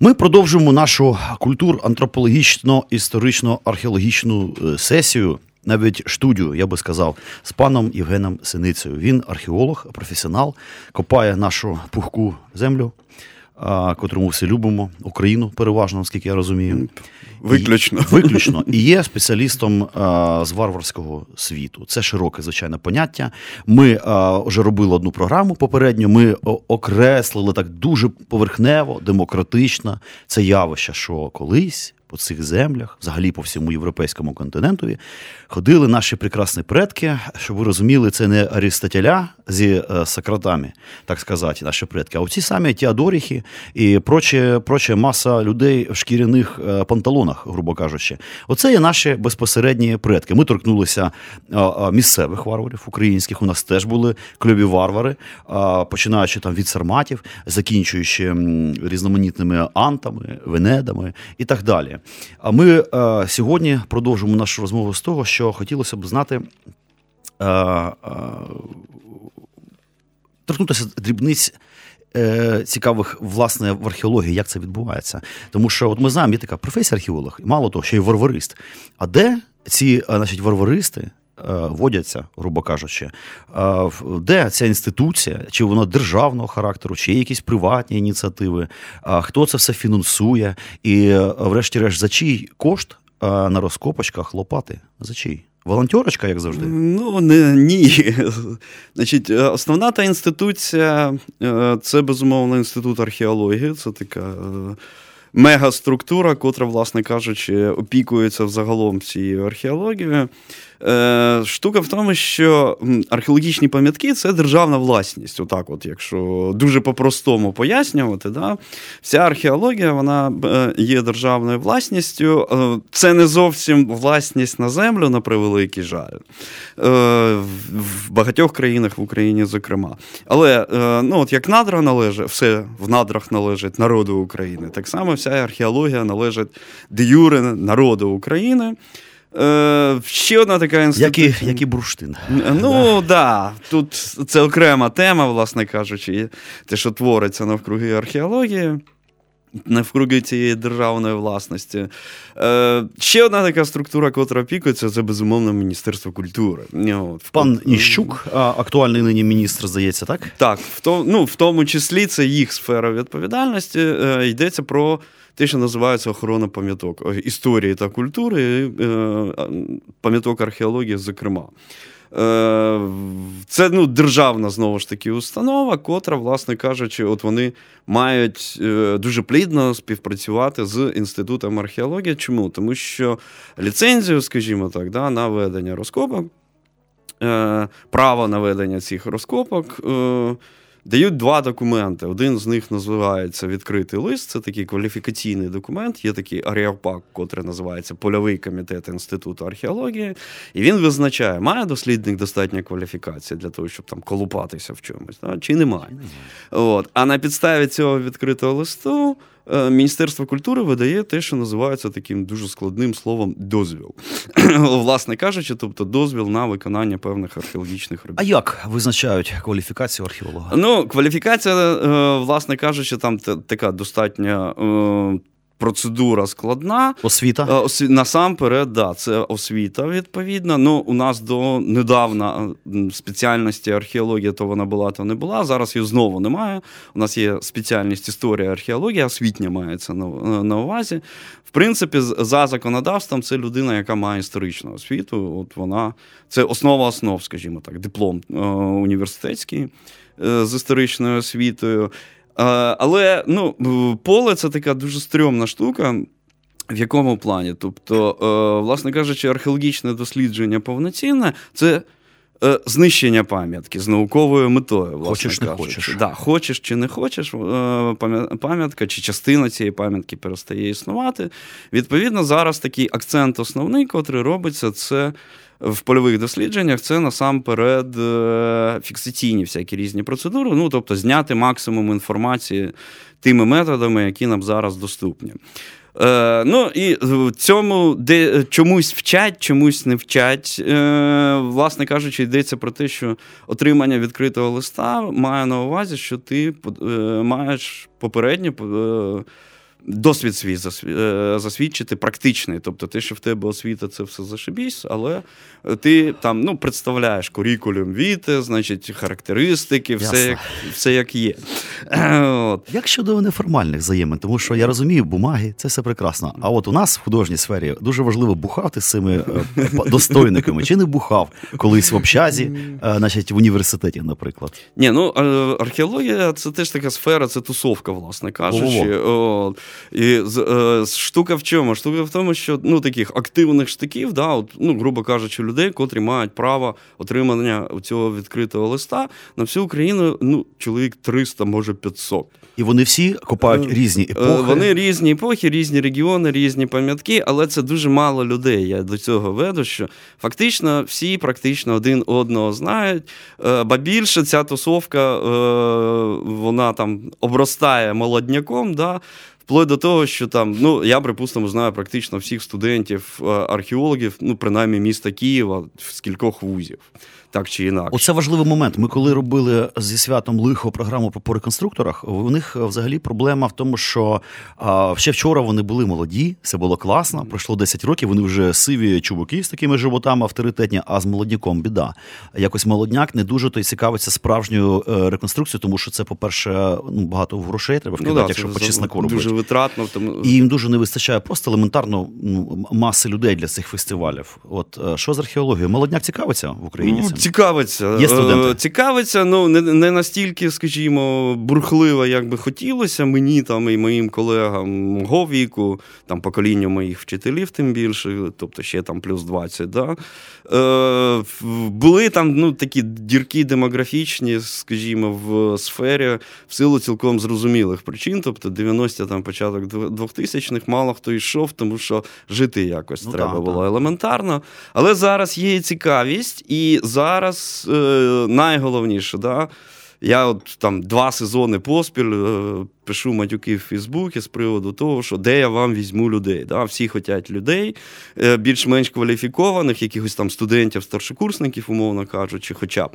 Ми продовжуємо нашу культур антропологічно історично археологічну е, сесію, навіть студію, я би сказав, з паном Євгеном Синицею. Він археолог, професіонал, копає нашу пухку землю, котру ми всі любимо, Україну переважно, наскільки я розумію. Виключно. Виключно. І є спеціалістом а, з варварського світу. Це широке, звичайне поняття. Ми а, вже робили одну програму попередньо. Ми окреслили так дуже поверхнево, демократично це явище, що колись по цих землях, взагалі по всьому європейському континентові, ходили наші прекрасні предки, щоб ви розуміли, це не Арістотеля зі е, Сократами, так сказати, наші предки, а оці самі Теодоріхи і проче, проче маса людей в шкіряних е, панталонах, грубо кажучи. Оце є наші безпосередні предки. Ми торкнулися е, місцевих варварів українських. У нас теж були кльові варвари, починаючи там від сарматів, закінчуючи різноманітними антами, венедами і так далі. А ми сьогодні продовжимо нашу розмову з того, що хотілося б знати. Торкнутися дрібниць. Е, цікавих власне в археології, як це відбувається. Тому що от ми знаємо, є така професія археолог, і мало того, ще й варварист. А де ці е, значить, варваристи Е, водяться, грубо кажучи, де ця інституція, чи вона державного характеру, чи є якісь приватні ініціативи, хто це все фінансує, і, врешті-решт, за чий кошт на розкопочках лопати? За чий? Волонтерочка, як завжди? Ну не, ні. Значить, Основна та інституція це безумовно інститут археології. Це така мегаструктура, котра, власне кажучи, опікується взагалом цією археологією. Е, Штука в тому, що археологічні пам'ятки це державна власність. Отак, от, якщо дуже по-простому пояснювати, да? вся археологія вона е, є державною власністю. Е, це не зовсім власність на землю, на превеликий жаль. В багатьох країнах в Україні, зокрема. Але ну, от як надра належить, все в надрах належить народу України, так само вся археологія належить де юре народу України. Е, Ще одна така інституція. Як і, як і бурштин. Ну так, да. тут це окрема тема, власне кажучи, те, що твориться навкруги археології. Навкруги цієї державної власності. Е, Ще одна така структура, котра опікується, це безумовно Міністерство культури. От, Пан Ніщук, актуальний нині міністр, здається, так? Так, в тому, ну, в тому числі це їх сфера відповідальності. Е, Йдеться про те, що називається охорона пам'яток історії та культури, е, пам'яток археології, зокрема. Е, це ну, державна знову ж таки установа, котра, власне кажучи, от вони мають е, дуже плідно співпрацювати з інститутом археології. Чому? Тому що ліцензію, скажімо так, да, на ведення розкопок, право на ведення цих розкопок дають два документи. Один з них називається відкритий лист. Це такий кваліфікаційний документ. Є такий аріапак, котрий називається Польовий комітет інституту археології. І він визначає, має дослідник достатньо кваліфікації для того, щоб там колупатися в чомусь, да? чи немає. От. А на підставі цього відкритого листу. Е, Міністерство культури видає те, що називається таким дуже складним словом дозвіл. Власне кажучи, тобто дозвіл на виконання певних археологічних робіт. А як визначають кваліфікацію археолога? Ну, кваліфікація, е, власне кажучи, там така достатня е, процедура складна. Освіта? Е, осві... Насамперед, да, це освіта, відповідно. Ну, У нас до недавна спеціальності археологія, то вона була, то не була. Зараз її знову немає. У нас є спеціальність історія археологія, освітня мається на, е, на увазі. В принципі, за законодавством, це людина, яка має історичну освіту. От вона Це основа основ, скажімо так, диплом е, університетський з історичною освітою. Але ну, поле це така дуже стрьомна штука. В якому плані? Тобто, власне кажучи, археологічне дослідження повноцінне це Е, знищення пам'ятки з науковою метою. власне Хочеш, не хочеш. Да, хочеш чи не хочеш, е, пам'ятка чи частина цієї пам'ятки перестає існувати. Відповідно, зараз такий акцент основний, котрий робиться, це. В польових дослідженнях це насамперед е, фіксаційні всякі різні процедури, ну тобто зняти максимум інформації тими методами, які нам зараз доступні. Е, ну і в цьому де чомусь вчать, чомусь не вчать. Е, власне кажучи, йдеться про те, що отримання відкритого листа має на увазі, що ти е, маєш попередньо. е, Досвід свій е, засвідчити практичний. Тобто, те, що в тебе освіта, це все зашибісь, але ти там ну, представляєш курікулум віте, значить, характеристики, все Ясно. як, все як є. От. Як щодо неформальних взаємин, тому що я розумію, бумаги це все прекрасно. А от у нас в художній сфері дуже важливо бухати з цими е, достойниками. Чи не бухав колись в общазі, е, значить в університеті, наприклад? Ні, ну археологія це теж така сфера, це тусовка, власне кажучи. От. І е, штука в чому? Штука в тому, що ну, таких активних штиків, да, от, ну, грубо кажучи, людей, котрі мають право отримання цього відкритого листа на всю Україну, ну, чоловік 300, може 500. І вони всі копають Е, різні Е, епохи. Вони різні епохи, різні регіони, різні пам'ятки, але це дуже мало людей. Я до цього веду, що фактично всі практично один одного знають. Е, Ба більше ця тусовка е, вона там обростає молодняком. Да? Вплоть до того, що там, ну я припустимо, знаю практично всіх студентів, е, археологів, ну принаймні міста Києва, з кількох вузів, так чи інакше. Оце важливий момент. Ми коли робили зі святом лихо програму по- реконструкторах, у них е, взагалі проблема в тому, що а, ще вчора вони були молоді, все було класно. Пройшло 10 років. Вони вже сиві чубуки з такими животами авторитетні, а з молодняком біда. Якось молодняк не дуже той цікавиться справжньою е, реконструкцією, тому що це, по-перше, ну багато грошей треба вкидати, Ну да, якщо по чесноку робити. дуже витратно. Тому... І їм дуже не вистачає просто елементарно ну, маси людей для цих фестивалів. От е, що з археологією? Молодняк цікавиться в Україні? Ну, цим? Цікавиться. Є студенти? Е, Цікавиться, ну не, не настільки, скажімо, бурхливо, як би хотілося мені там і моїм колегам мого віку, там поколінню моїх вчителів, тим більше, тобто ще там плюс 20. Да? Е, були там ну, такі дірки демографічні, скажімо, в сфері в силу цілком зрозумілих причин. Тобто 90 там початок 2000-х мало хто йшов, тому що жити якось Ну, треба да, було да. елементарно. Але зараз є і цікавість, і зараз е, найголовніше, да, я от там два сезони поспіль е, пишу матюки в Фейсбуці з приводу того, що де я вам візьму людей. Да? Всі хочуть людей, е, більш-менш кваліфікованих, якихось там студентів, старшокурсників, умовно кажучи, хоча б.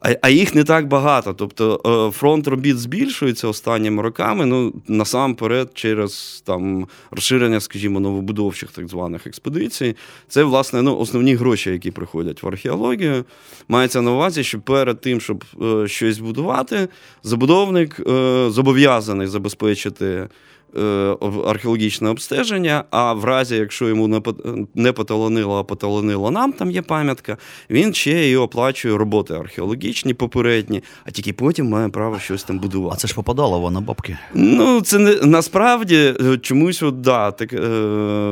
А, а їх не так багато. Тобто е, фронт робіт збільшується останніми роками. Ну насамперед, через там розширення, скажімо, новобудовчих так званих експедицій. Це власне ну, основні гроші, які приходять в археологію. Мається на увазі, що перед тим, щоб е, щось будувати, забудовник е, зобов'язаний забезпечити. Е, Археологічне обстеження, а в разі, якщо йому не пот- поталонило, а поталонило нам, там є пам'ятка, він ще і оплачує роботи археологічні попередні, а тільки потім має право щось там будувати. А це ж попадало на бабки. Ну, це не насправді е, чомусь, от, да, так, е,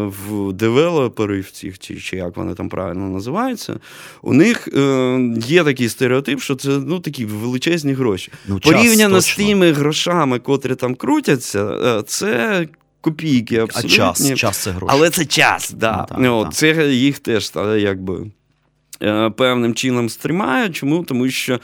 в девелоперів цих, чи, чи як вони там правильно називаються, у них е, є такий стереотип, що це ну, такі величезні гроші. Ну, час, Порівняно з тими грошами, котрі там крутяться, е, це копійки А час, час це гроші. Але це час, да. Ну, так, так. Це їх теж якби. Е, Певним чином стримає. Чому? Тому що е,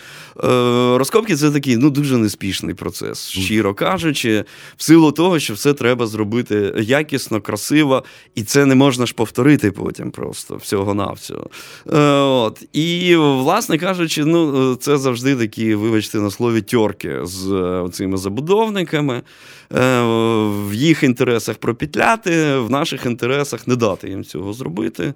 розкопки це такий ну, дуже неспішний процес, щиро кажучи, в силу того, що все треба зробити якісно, красиво, і це не можна ж повторити потім просто всього-навсього. Е, от. І, власне кажучи, ну, це завжди такі, вибачте, на слові тьорки з цими забудовниками. В їх інтересах пропітляти, в наших інтересах не дати їм цього зробити.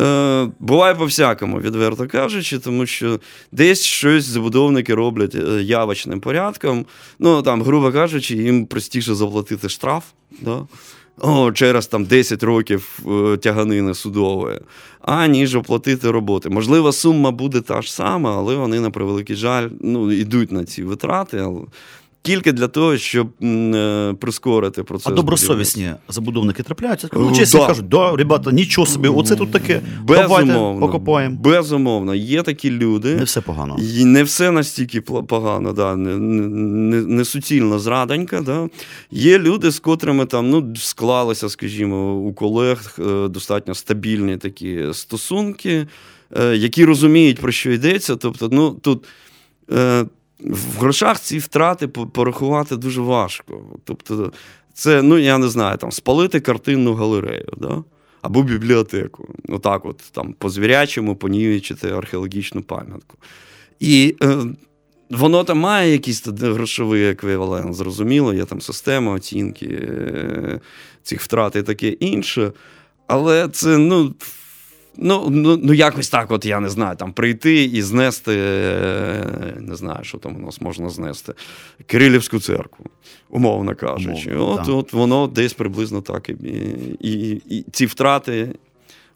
Е, буває по-всякому, відверто кажучи, тому що десь щось забудовники роблять е, явочним порядком. Ну, там, грубо кажучи, їм простіше заплатити штраф. Да? О, через там 10 років е, тяганини судової, аніж оплатити роботи. Можливо, сума буде та ж сама, але вони, на превеликий жаль, ну, йдуть на ці витрати. але тільки для того, щоб е, прискорити процес. А добросовісні забудовники трапляються, ну, Е, чесно да. кажуть, да, ребята, нічого собі, оце тут таке. Давайте Безумовно, покопаємо. безумовно, є такі люди. Не все погано. І не все настільки погано, да, не, не, не суцільна зраданька. Да. Є люди, з котрими там ну, склалися, скажімо, у колег е, достатньо стабільні такі стосунки, е, які розуміють, про що йдеться. Тобто, ну, тут е, в грошах ці втрати порахувати дуже важко. Тобто, це, ну, я не знаю, там, спалити картинну галерею. Да? Або бібліотеку. Отак, от там по звірячому понівечити археологічну пам'ятку. І е, воно там має якийсь грошовий еквівалент, зрозуміло, є там система оцінки е, цих втрат і таке інше. Але це, ну. Ну, ну, ну, якось так, от я не знаю, там прийти і знести, е, не знаю, що там у нас можна знести, Кирилівську церкву, умовно кажучи. Умовно, от, от воно десь приблизно так. І, і, і ці втрати,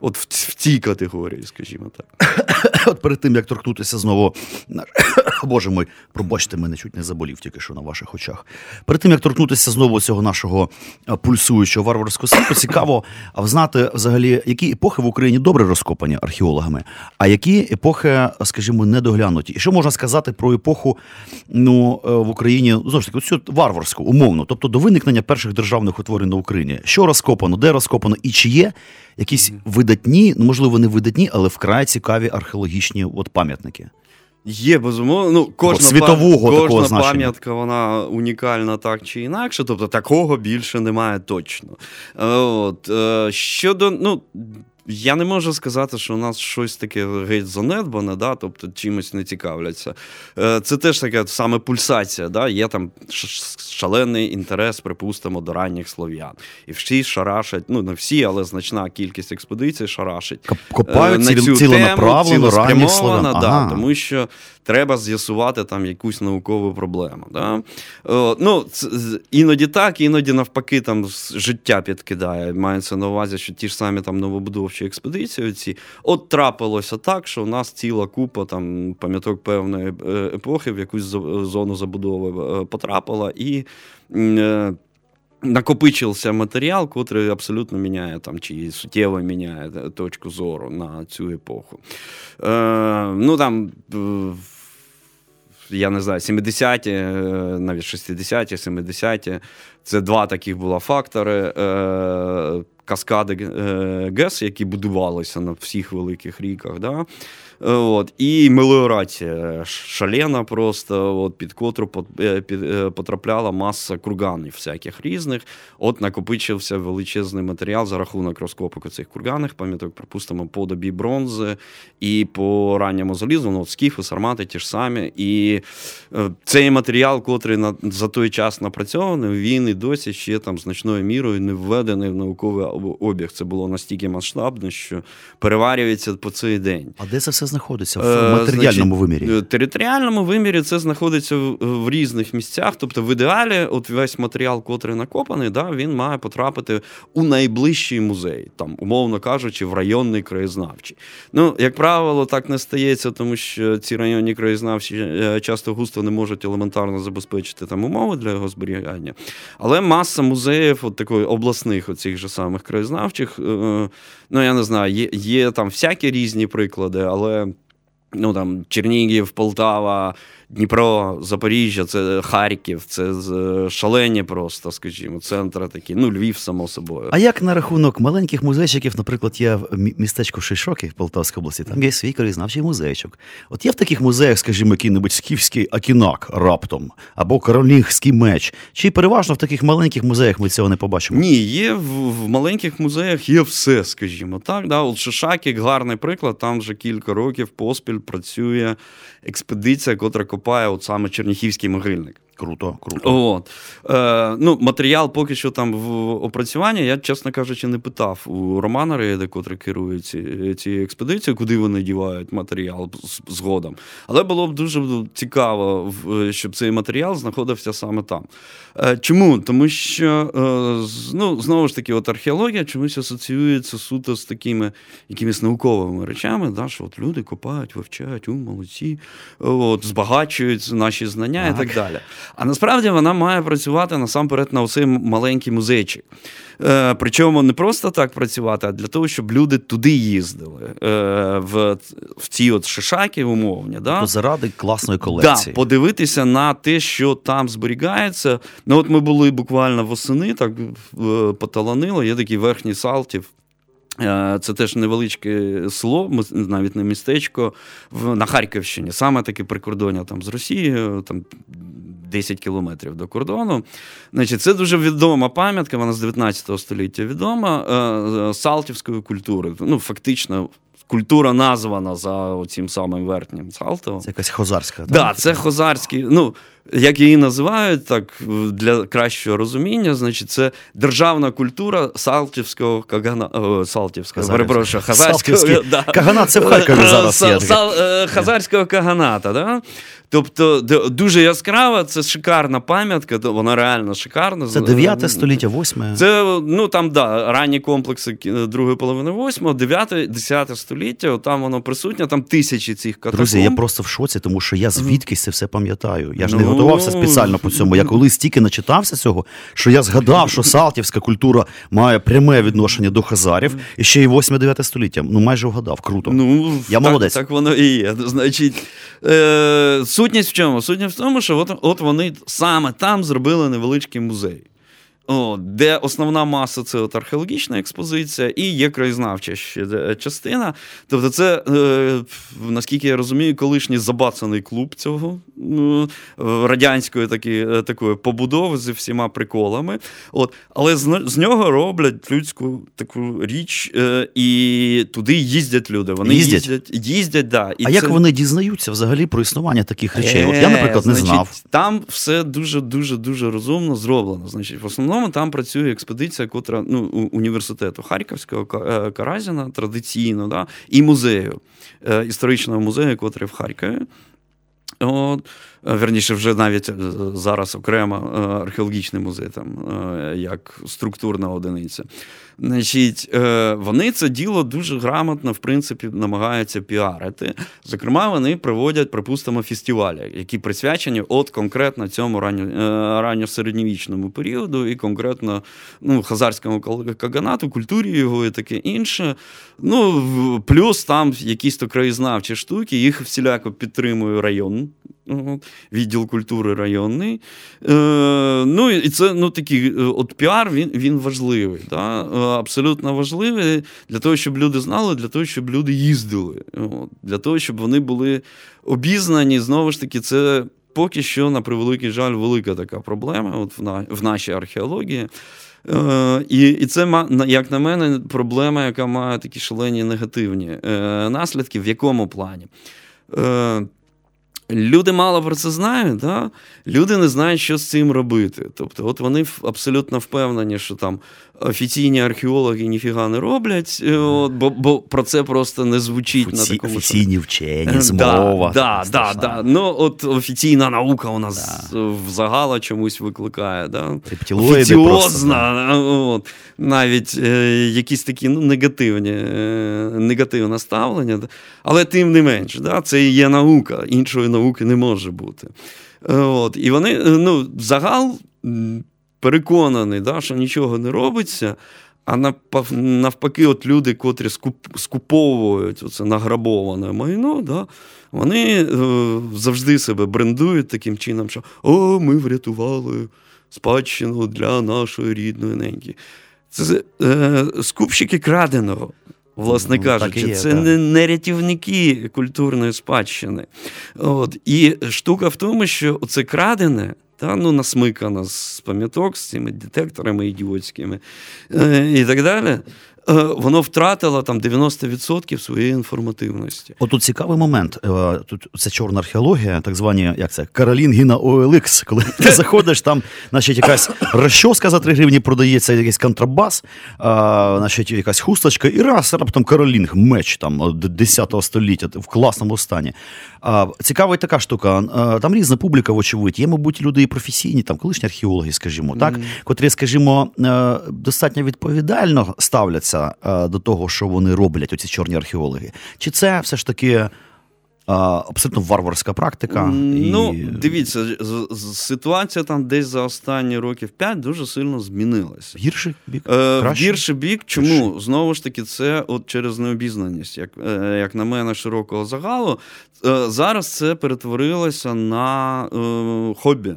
от в, в цій категорії, скажімо так. От перед тим, як торкнутися знову. Боже мой, пробачте, мене чуть не заболів тільки що на ваших очах. Перед тим, як торкнутися знову цього нашого пульсуючого варварського світу, цікаво а, знати взагалі, які епохи в Україні добре розкопані археологами, а які епохи, скажімо, недоглянуті. І що можна сказати про епоху ну, е, в Україні, знову ж таки, оцю варварську, умовно, тобто до виникнення перших державних утворень на Україні. Що розкопано, де розкопано, і чи є якісь видатні, ну можливо, не видатні, але вкрай цікаві археологічні от пам'ятники. Є безумовно. Ну, кожна, світового пам- такого кожна пам'ятка вона унікальна так чи інакше. Тобто такого більше немає точно. Е, От, е, щодо, ну. Я не можу сказати, що у нас щось таке геть занедбане, да? тобто чимось не цікавляться. Е, Це теж така саме пульсація. Да? Є там шалений інтерес, припустимо, до ранніх слов'ян. І всі шарашать, ну не всі, але значна кількість експедицій шарашить. Коп- Копають Е, на цю ціленаправлено тему, ранніх слов'ян. Да, Ага. тому що треба з'ясувати там якусь наукову проблему. Да? Ну, іноді так, іноді навпаки, там життя підкидає. Мається на увазі, що ті ж самі там новобудовчі експедиції. Ці. От трапилося так, що у нас ціла купа там пам'яток певної е, епохи в якусь зону забудови е, потрапила і. е, Накопичився матеріал, котрий абсолютно міняє там, чи суттєво міняє точку зору на цю епоху. Е, ну там, я не знаю, 70-ті, е, навіть 60-ті, 70-ті. Це два таких були фактори. Е, Каскади е, ГЕС, які будувалися на всіх великих ріках. Да? От, і меліорація шалена просто, от, під котру під, е, потрапляла маса курганів всяких різних. От накопичився величезний матеріал за рахунок розкопок цих курганних пам'яток, припустимо, по добі бронзи і по ранньому залізу, ну, от скіфи, сармати ті ж самі. І е, цей матеріал, котрий на, за той час напрацьований, він і досі ще там значною мірою не введений в науковий об- обіг. Це було настільки масштабно, що переварюється по цей день. А де це все знаходиться? В Е, матеріальному вимірі? В територіальному вимірі це знаходиться в, в різних місцях. Тобто, в ідеалі, от весь матеріал, котрий накопаний, да, він має потрапити у найближчий музей, там, умовно кажучи, в районний краєзнавчий. Ну, як правило, так не стається, тому що ці районні краєзнавчі е, часто густо не можуть елементарно забезпечити там умови для його зберігання. Але маса музеїв, от такої обласних, оцих же самих краєзнавчих, е, ну я не знаю, є, є там всякі різні приклади, але. Ну там Чернігів, Полтава, Дніпро, Запоріжжя, це Харків, це з- шалені просто, скажімо, центри такі. Ну, Львів, само собою. А як на рахунок маленьких музейчиків, наприклад, є в мі- містечко Шишоки в Полтавській області, там є свій краєзнавчий музейчик. От є в таких музеях, скажімо, який-небудь скіфський акінак раптом, або королівський меч. Чи переважно в таких маленьких музеях ми цього не побачимо? Ні, є в, в маленьких музеях є все, скажімо так. Да? От Шишакік гарний приклад. Там вже кілька років поспіль працює експедиція, котра копає от саме Черніхівський могильник. Круто, круто. От. Е, ну, матеріал поки що там в опрацюванні, я, чесно кажучи, не питав у Романа Рейда, котрий керує ці, ці експедиції, куди вони дівають матеріал згодом. Але було б дуже цікаво, щоб цей матеріал знаходився саме там. Е, чому? Тому що, е, ну, знову ж таки, от археологія чомусь асоціюється суто з такими якимись науковими речами, да, що от люди копають, вивчають, у, молодці, от, збагачують наші знання і Так. так далі. А насправді вона має працювати насамперед на оцей маленький музейчик. Е, Причому не просто так працювати, а для того, щоб люди туди їздили, е, в в ці от шишаки умовні. Да? Тобто заради класної колекції. Да, Подивитися на те, що там зберігається. Ну, от ми були буквально восени, так е, поталанило, є такий верхній Салтів. Е, це теж невеличке село, навіть не містечко на Харківщині, саме таке прикордоння там з Росією, там 10 кілометрів до кордону. Значить, Це дуже відома пам'ятка, вона з 19 століття відома е, е, Салтівської культури. Ну, Фактично, культура названа за цим самим верхнім Салтовом. Це якась хозарська. Так, да, це хозарський. ну, як її називають, так для кращого розуміння, значить, це державна культура Салтівського Кагана. О, Салтівського, перепрошую, Хазарського. Да. Каганат це в Харкові зараз є. Е, Хазарського Каганата. Да? Тобто дуже яскрава, це шикарна пам'ятка, вона реально шикарна. Це 9 століття, 8. Це ну там да, ранні комплекси другої половини 8, 9, 10 століття, там воно присутнє, там тисячі цих катакомб. Друзі, я просто в шоці, тому що я звідкись це все пам'ятаю. Я ж не ну, готувався спеціально по цьому. Я колись тільки начитався цього, що я згадав, що Салтівська культура має пряме відношення до Хазарів і ще й 8-9 століття. Ну майже вгадав. Круто. Ну, Я так, молодець. Так воно і є. Значить, е, Сутність в чому? Сутність в тому, що от, от вони саме там зробили невеличкий музей. Де основна маса це от археологічна експозиція і є краєзнавча ще е, частина. Тобто, це, е, наскільки я розумію, колишній забацаний клуб цього е, радянської такі, е, такої побудови зі всіма приколами. От. Але з, з нього роблять людську таку річ, е, і туди їздять люди. Вони їздять, їздять, їздять да. І а це... як вони дізнаються взагалі про існування таких речей? От Я, наприклад, не знав. Там все дуже дуже дуже розумно зроблено. Значить, в основному основному там працює експедиція, котра ну, університету Харківського е, Каразіна традиційно, да, і музею, е, історичного музею, котрий в Харкові. От, е, Верніше, вже навіть зараз окремо археологічний музей, там, як структурна одиниця. Значить, е, Вони це діло дуже грамотно, в принципі, намагаються піарити. Зокрема, вони проводять, припустимо, фестивалі, які присвячені от конкретно цьому ранньо, е, ранньосередньовічному періоду, і конкретно ну, хазарському каганату, культурі його і таке інше. Ну, Плюс там якісь то краєзнавчі штуки, їх всіляко підтримує район. Відділ культури районний. Е, Ну і це ну, такий от піар він він важливий. Да? абсолютно важливі для того, щоб люди знали, для того, щоб люди їздили, для того, щоб вони були обізнані. Знову ж таки, це поки що, на превеликий жаль, велика така проблема от в, на, в нашій археології. Е, І і це, як на мене, проблема, яка має такі шалені негативні е, наслідки, в якому плані. Е, Люди мало про це знають, да? люди не знають, що з цим робити. Тобто, от вони абсолютно впевнені, що там офіційні археологи ніфіга не роблять, е, от, бо бо про це просто не звучить Офіці, на такому офіційні вчені, змова. Да, да, да, Ну, от офіційна наука у нас да. взагала чомусь викликає. Да? Офіціозна, от, навіть е, якісь такі ну, негативні, е, негативне ставлення. Але тим не менш, да, це є наука, іншої науки не може бути. Е, от, І вони ну, загал переконаний, да, що нічого не робиться. А навпаки, от люди, котрі скуповують оце награбоване майно, да, вони е, завжди себе брендують таким чином, що о, ми врятували спадщину для нашої рідної неньки. Це е, скупщики краденого, власне ну, кажучи, є, це не, не рятівники культурної спадщини. От. І штука в тому, що це крадене та ну насмикана з пам'яток з цими детекторами ідіотськими е, і так далі. Е, воно втратило там 90% своєї інформативності. Отут цікавий момент. Е, тут це чорна археологія, так звані, як це Каролінгіна OLX. Коли ти заходиш, там значить, якась розчоска за 3 гривні продається, якийсь контрабас, а, значить, якась хусточка, і раз раптом Каролінг, меч там 10 століття в класному стані. А, Цікава така штука. А, там різна публіка, вочевидь. Є, мабуть, люди і професійні, там колишні археологи, скажімо, так, котрі, скажімо, достатньо відповідально ставляться ставляться до того, що вони роблять, оці чорні археологи? Чи це все ж таки абсолютно варварська практика. Ну, і... дивіться, ситуація там десь за останні років 5 дуже сильно змінилася. Гірший бік? Е, в гірший бік. Чому? Гірший. Знову ж таки, це от через необізнаність, як е, як на мене, широкого загалу. Е, зараз це перетворилося на е, хобі.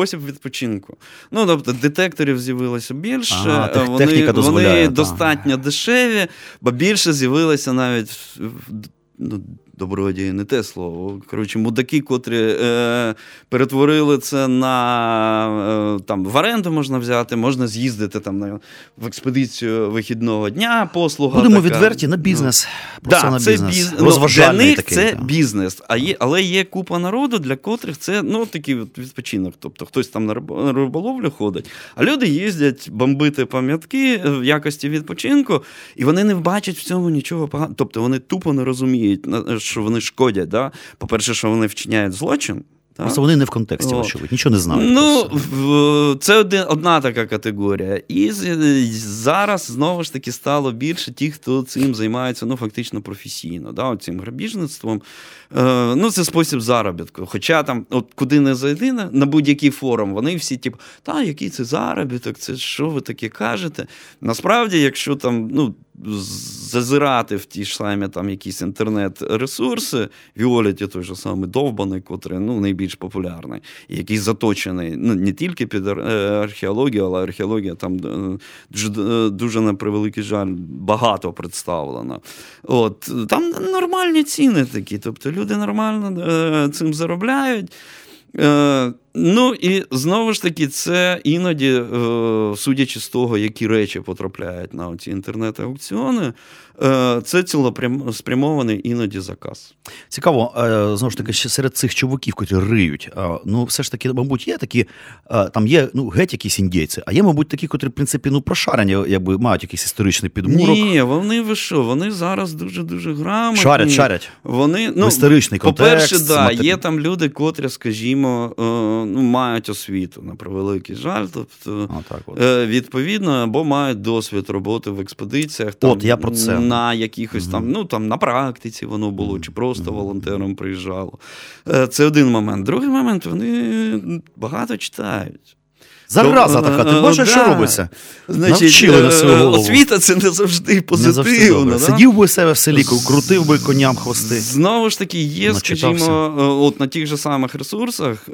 Спосіб відпочинку. Ну, тобто, детекторів з'явилося більше, ага, вони вони достатньо дешеві, бо більше з'явилося навіть ну, добродії не те слово. Коротше, мудаки, котрі е, перетворили це на е, там в оренду можна взяти, можна з'їздити там на в експедицію вихідного дня. Послуга будемо така. відверті на бізнес. Ну, да, на це бізнес. Біз... Ну, для них такий, це да. бізнес. А є, але є купа народу, для котрих це ну такий відпочинок. Тобто хтось там на риболовлю ходить, а люди їздять бомбити пам'ятки в якості відпочинку, і вони не бачать в цьому нічого поганого. Тобто вони тупо не розуміють, що вони шкодять. Да? По-перше, що вони вчиняють злочин. Просто вони не в контексті, очевидь, нічого не знають. Ну, це один, одна така категорія. І зараз знову ж таки стало більше ті, хто цим займається ну, фактично професійно. Да, Цим грабіжництвом. Е, ну, Це спосіб заробітку. Хоча там, от куди не зайди на, на будь-який форум, вони всі, типу, та, який це заробіток, це що ви таке кажете? Насправді, якщо там, ну зазирати в ті ж самі там якісь інтернет-ресурси, Віоліті той же самий довбаний, котрий ну, найбільш популярний, який заточений ну, не тільки під е, археологію, але археологія там е, дуже, е, дуже на превеликий жаль, багато представлена. От, Там нормальні ціни такі, тобто люди нормально цим заробляють. Ну і знову ж таки, це іноді, е, судячи з того, які речі потрапляють на ці інтернет-аукціони, е, це цілопрямований іноді заказ. Цікаво, е, знову ж таки, ще серед цих чуваків, які риють, ну все ж таки, мабуть, є такі, там є ну, геть якісь індійці, а є, мабуть, такі, котрі, в принципі, ну, прошарені, якби мають якийсь історичний підмурок. Ні, вони ви що, вони зараз дуже-дуже грамотні. Шарять, шарять. Вони, ну, історичний контекст. По-перше, да, матері... є там люди, котрі, скажімо, ну, мають освіту на превеликий жаль. Тобто, а, так от. Е, відповідно, або мають досвід роботи в експедиціях там, от, я про це. на якихось угу. там, ну там на практиці воно було, чи просто волонтером приїжджало. Е, це один момент. Другий момент вони багато читають. Зараза така, ти бачиш, що робиться? Значить, Навчили на свою голову. Освіта це не завжди позитивно. Не завжди Сидів би себе в селі, крутив би коням хвости. Знову ж таки, є, скажімо, от на тих же самих ресурсах,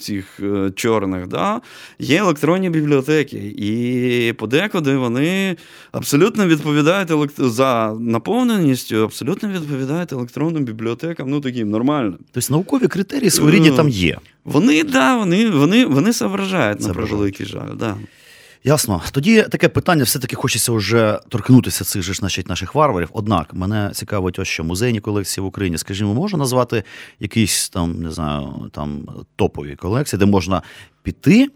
цих чорних, да, є електронні бібліотеки. І подекуди вони абсолютно відповідають за наповненістю, абсолютно відповідають електронним бібліотекам, ну таким нормально. Тобто наукові критерії своєрідні там є. Вони, да, вони, вони, вони соображають, на превеликий жаль. Да. Ясно. Тоді таке питання, все-таки хочеться вже торкнутися цих же значить, наших варварів. Однак мене цікавить, ось що музейні колекції в Україні. Скажімо, можна назвати якісь там, не знаю, там топові колекції, де можна піти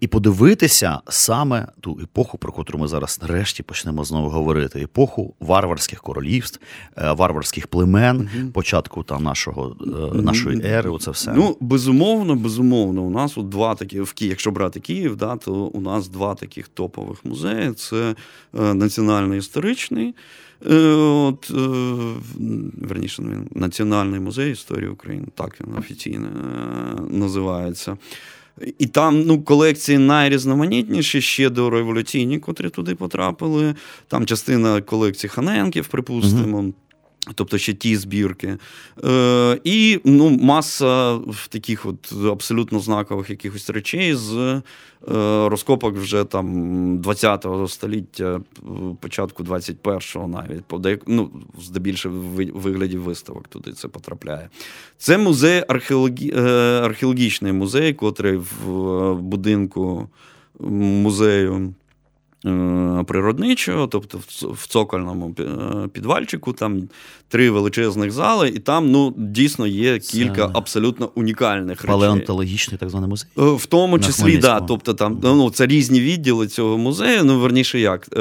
і подивитися саме ту епоху, про котру ми зараз нарешті почнемо знову говорити: епоху варварських королівств, е, варварських племен, угу. початку там нашого е, нашої ери. Оце все ну безумовно, безумовно. У нас от два такі в Києві, якщо брати Київ, да, то у нас два таких топових музеї: це е, національний історичний. От, Верніше, Національний музей історії України, так він офіційно називається. І там ну, колекції найрізноманітніші ще до революційні, котрі туди потрапили. Там частина колекції Ханенків, припустимо. Uh-huh. Тобто ще ті збірки. Е, І ну, маса таких от абсолютно знакових якихось речей з е, розкопок вже там 20-го століття, початку 21-го навіть, подек... ну, здебільшого в вигляді виставок туди це потрапляє. Це музей археологі... Е, археологічний музей, котрий в будинку музею. Е, природничого, тобто в цокольному е, підвальчику, там три величезних зали, і там ну, дійсно є кілька це... абсолютно унікальних речей. Палеонтологічний так званий музей? Е, в тому числі, да, тобто там ну, це різні відділи цього музею. Ну, верніше як,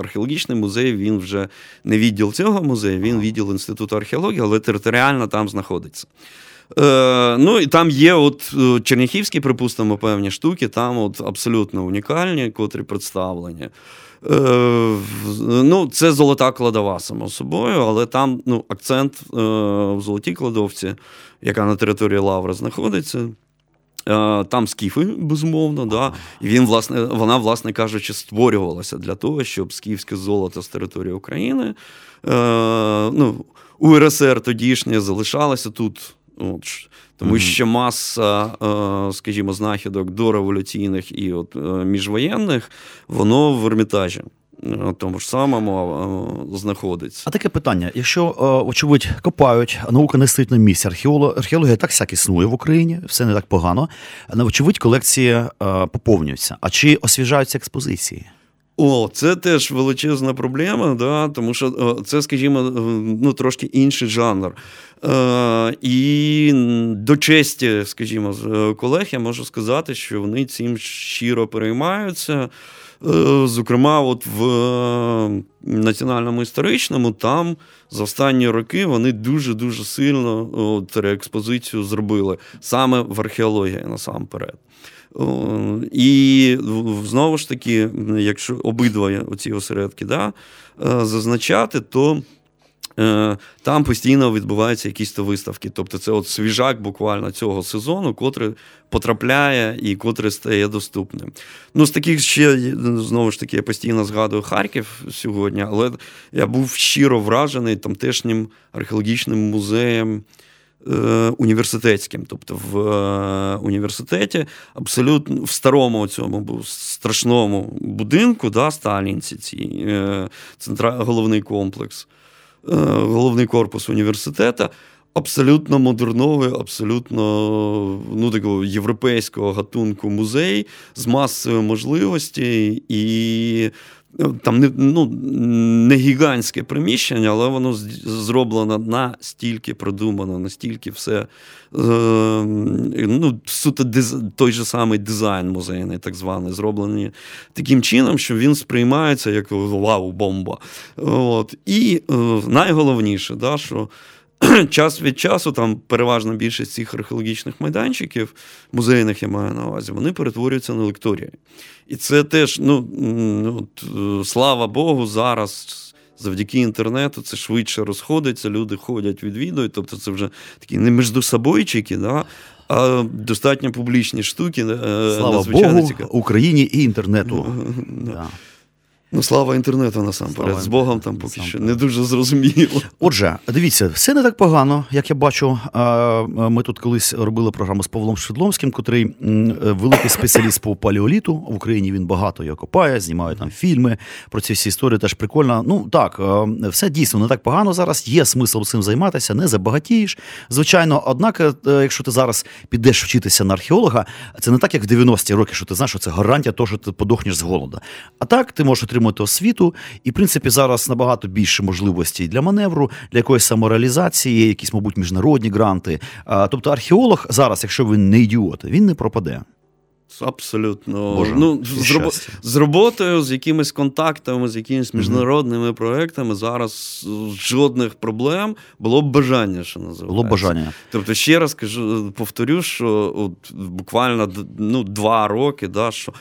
археологічний музей він вже не відділ цього музею, він відділ Інституту археології, але територіально там знаходиться. Е, Ну і там є от е, черніхівські, припустимо, певні штуки, там от абсолютно унікальні, котрі представлені. Е, ну, Це золота кладова, само собою, але там ну, акцент е, в золотій кладовці, яка на території Лаври знаходиться. Е, там скіфи, безумовно, да. і він, власне, вона, власне кажучи, створювалася для того, щоб скіфське золото з території України е, ну, УРСР тодішнє залишалося тут. От, Тому mm-hmm. що маса, е, скажімо, знахідок дореволюційних і от міжвоєнних, воно в Ермітажі. Тому ж самому знаходиться. А таке питання: якщо, очевидь, копають, наука не стоїть на місці, археологія так всяк існує в Україні, все не так погано. Очевидь, колекції поповнюються. А чи освіжаються експозиції? О, це теж величезна проблема, да, тому що це, скажімо, ну, трошки інший жанр. Е, І до честі, скажімо, колег, я можу сказати, що вони цим щиро переймаються. Е, зокрема, от в е, національному історичному там за останні роки вони дуже-дуже сильно от, реекспозицію зробили саме в археології насамперед. І знову ж таки, якщо обидва ці осередки да, е, зазначати, то Е, там постійно відбуваються якісь виставки. Тобто це от свіжак буквально цього сезону, котрий потрапляє і котрий стає доступним. Ну, з таких ще, знову ж таки, я постійно згадую Харків сьогодні, але я був щиро вражений тамтешнім археологічним музеєм. Е, університетським, тобто в е, університеті, абсолютно в старому цьому страшному будинку, да, Сталінці, ці, е, центра, головний комплекс. Головний корпус університету. Абсолютно модерновий, абсолютно ну, такого європейського гатунку музей з масою можливостей і там не ну, не гігантське приміщення, але воно зроблено настільки продумано, настільки все е, ну, суто диз, той же самий дизайн музейний, так званий, зроблений таким чином, що він сприймається як вау-бомба. От. І е, найголовніше, да, що час від часу, там переважна більшість цих археологічних майданчиків, музейних я маю на увазі, вони перетворюються на лекторії. І це теж, ну, от, е, слава Богу, зараз. Завдяки інтернету це швидше розходиться, люди ходять, відвідують. Тобто це вже такі не міждособойчики, да, а достатньо публічні штуки. Е, слава Богу, цікав... Україні і інтернету. Да. Ну, слава інтернету насамперед. Слава З Богом там поки що не дуже зрозуміло. Отже, дивіться, все не так погано, як я бачу. Ми тут колись робили програму з Павлом Шедломським, котрий великий спеціаліст по палеоліту. В Україні він багато його копає, знімає там фільми про ці всі історії. Теж прикольно. Ну так, все дійсно не так погано зараз. Є смисл цим займатися, не забагатієш. Звичайно, однак, е, якщо ти зараз підеш вчитися на археолога, це не так, як в 90-ті роки, що ти знаєш, що це гарантія того, що ти подохнеш з голода. А так ти можеш отримати освіту, і в принципі зараз набагато більше можливостей для маневру, для якоїсь самореалізації, якісь, мабуть, міжнародні гранти. Тобто археолог зараз, якщо він не ідіот, він не пропаде. Абсолютно. Боже, ну, з, роб... з роботою, з якимись контактами, з якимись міжнародними mm-hmm. проектами зараз жодних проблем було б бажання, що називається. Було б бажання. Тобто, ще раз кажу, повторю, що от буквально ну, два роки, да, що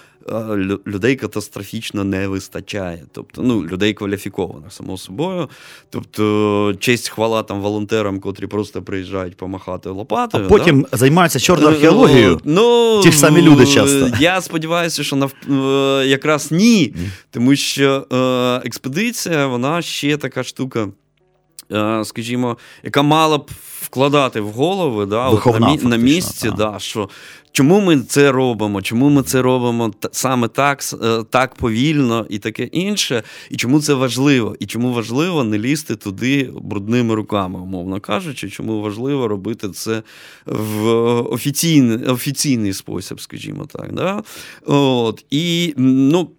людей катастрофічно не вистачає. Тобто, ну, людей кваліфікованих, само собою. Тобто, честь хвала там волонтерам, котрі просто приїжджають помахати лопатою. А потім да? займаються чорною е, археологією. Ну, Ті ж самі люди часто. Я сподіваюся, що нав... Е, якраз ні. Тому що е, експедиція, вона ще така штука. Е, скажімо, яка мала б вкладати в голови да, Виховна, на, на місці, да, що Чому ми це робимо? Чому ми це робимо саме так, е, так повільно і таке інше? І чому це важливо? І чому важливо не лізти туди брудними руками, умовно кажучи, чому важливо робити це в офіційний офіційний спосіб, скажімо так. Да? От. І ну,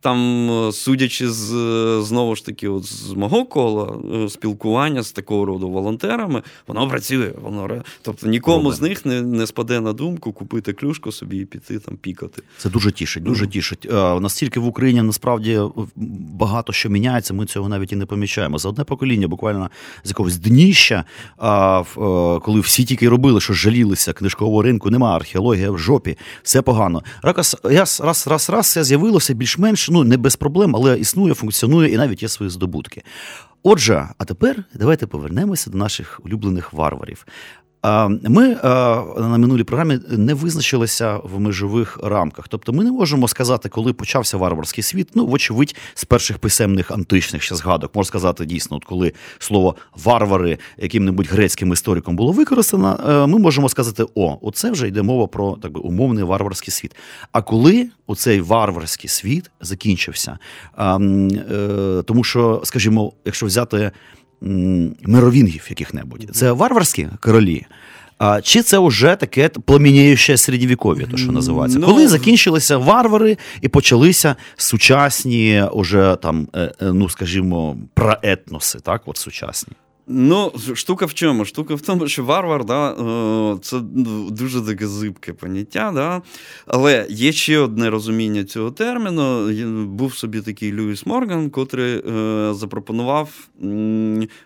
там, судячи з знову ж таки, от з мого кола е, спілкування з такого роду волонтерами, воно працює. Воно, Тобто нікому Добре. з них не, не спаде на думку купити клюшку собі і піти там пікати. Це дуже тішить, дуже тішить. Е, Настільки в Україні насправді багато що міняється, ми цього навіть і не помічаємо. За одне покоління, буквально з якогось дніща, а, в- е, коли всі тільки робили, що жалілися книжкового ринку, нема археологія в жопі, все погано. Ракас раз, раз, раз, раз, все з'явилося більш-менш, ну не без проблем, але існує, функціонує і навіть є свої здобутки. Отже, а тепер давайте повернемося до наших улюблених варварів. А, Ми на минулій програмі не визначилися в межових рамках. Тобто ми не можемо сказати, коли почався варварський світ. Ну, вочевидь, з перших писемних античних ще згадок. Можна сказати, дійсно, от коли слово варвари яким-небудь грецьким істориком було використано, е, ми можемо сказати: о, оце вже йде мова про так би умовний варварський світ. А коли оцей варварський світ закінчився? А, м, е, тому що, скажімо, якщо взяти мировінгів яких-небудь. Це варварські королі. А чи це вже таке пламіняюче середньовіков'я, то що називається? Ну, Коли закінчилися варвари і почалися сучасні, уже там, е, е, ну скажімо, праетноси, так, от сучасні. Ну, штука в чому? Штука в тому, що варвар, да, е, це дуже таке зибке поняття. Да? Але є ще одне розуміння цього терміну. Був собі такий Льюіс Морган, котрий е, запропонував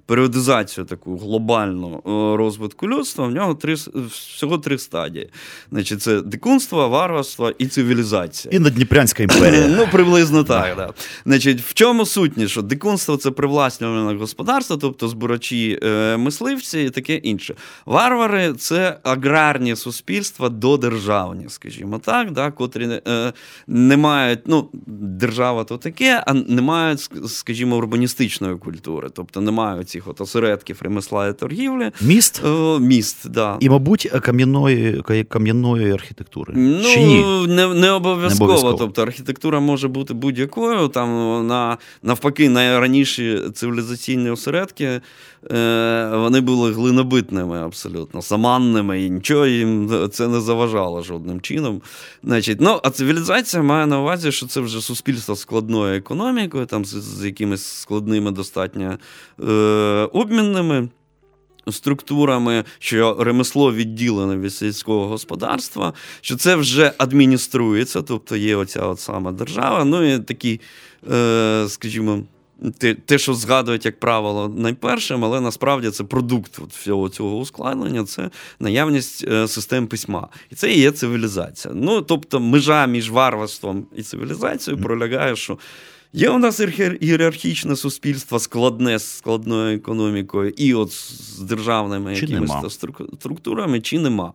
періодизацію таку глобальну е, розвитку людства. В нього три, всього три стадії. Значить, це дикунство, варварство і цивілізація. І Надніпрянська імперія. Ну, приблизно так. Да. Значить, в чому сутність? Що дикунство це привласнюване господарство, тобто збирачі е, мисливці і таке інше. Варвари це аграрні суспільства додержавні, скажімо так, да, котрі е, не мають, ну, держава то таке, а не мають, скажімо, урбаністичної культури, тобто не мають цих от осередків ремесла і торгівлі. Міст Е, міст, да. і, мабуть, кам'яної, кам'яної архітектури. Ну, Чи ні? Не, не, обов'язково. Не обов'язково. Тобто архітектура може бути будь-якою. Там на, навпаки, найраніші цивілізаційні осередки вони були глинобитними абсолютно, саманними, і нічого їм це не заважало жодним чином. Значить, ну, а цивілізація має на увазі, що це вже суспільство складною економікою, там з, з якимись складними достатньо е, обмінними структурами, що ремесло відділене від сільського господарства, що це вже адмініструється, тобто є оця от сама держава. Ну і такі, е, скажімо. Те, те, що згадують, як правило, найпершим, але насправді це продукт от всього цього ускладнення, це наявність е, систем письма. І це і є цивілізація. Ну, тобто, межа між варварством і цивілізацією пролягає, що Є у нас ієрархічне суспільство складне з складною економікою, і от з державними Чи якимись нема? структурами, чи нема.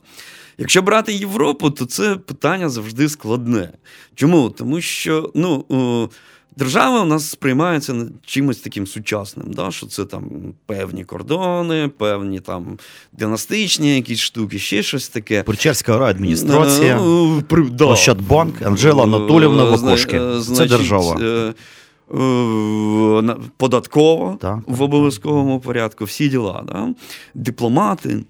Якщо брати Європу, то це питання завжди складне. Чому? Тому що ну, держава у нас сприймається чимось таким сучасним, да? що це там певні кордони, певні там династичні якісь штуки, ще щось таке. Причерська райадміністрація, Е, при- да. Ощадбанк, Анжела Анатолівна Е, Вакошки. е, Це держава. е, Так, в обов'язковому порядку, всі діла, да? дипломати.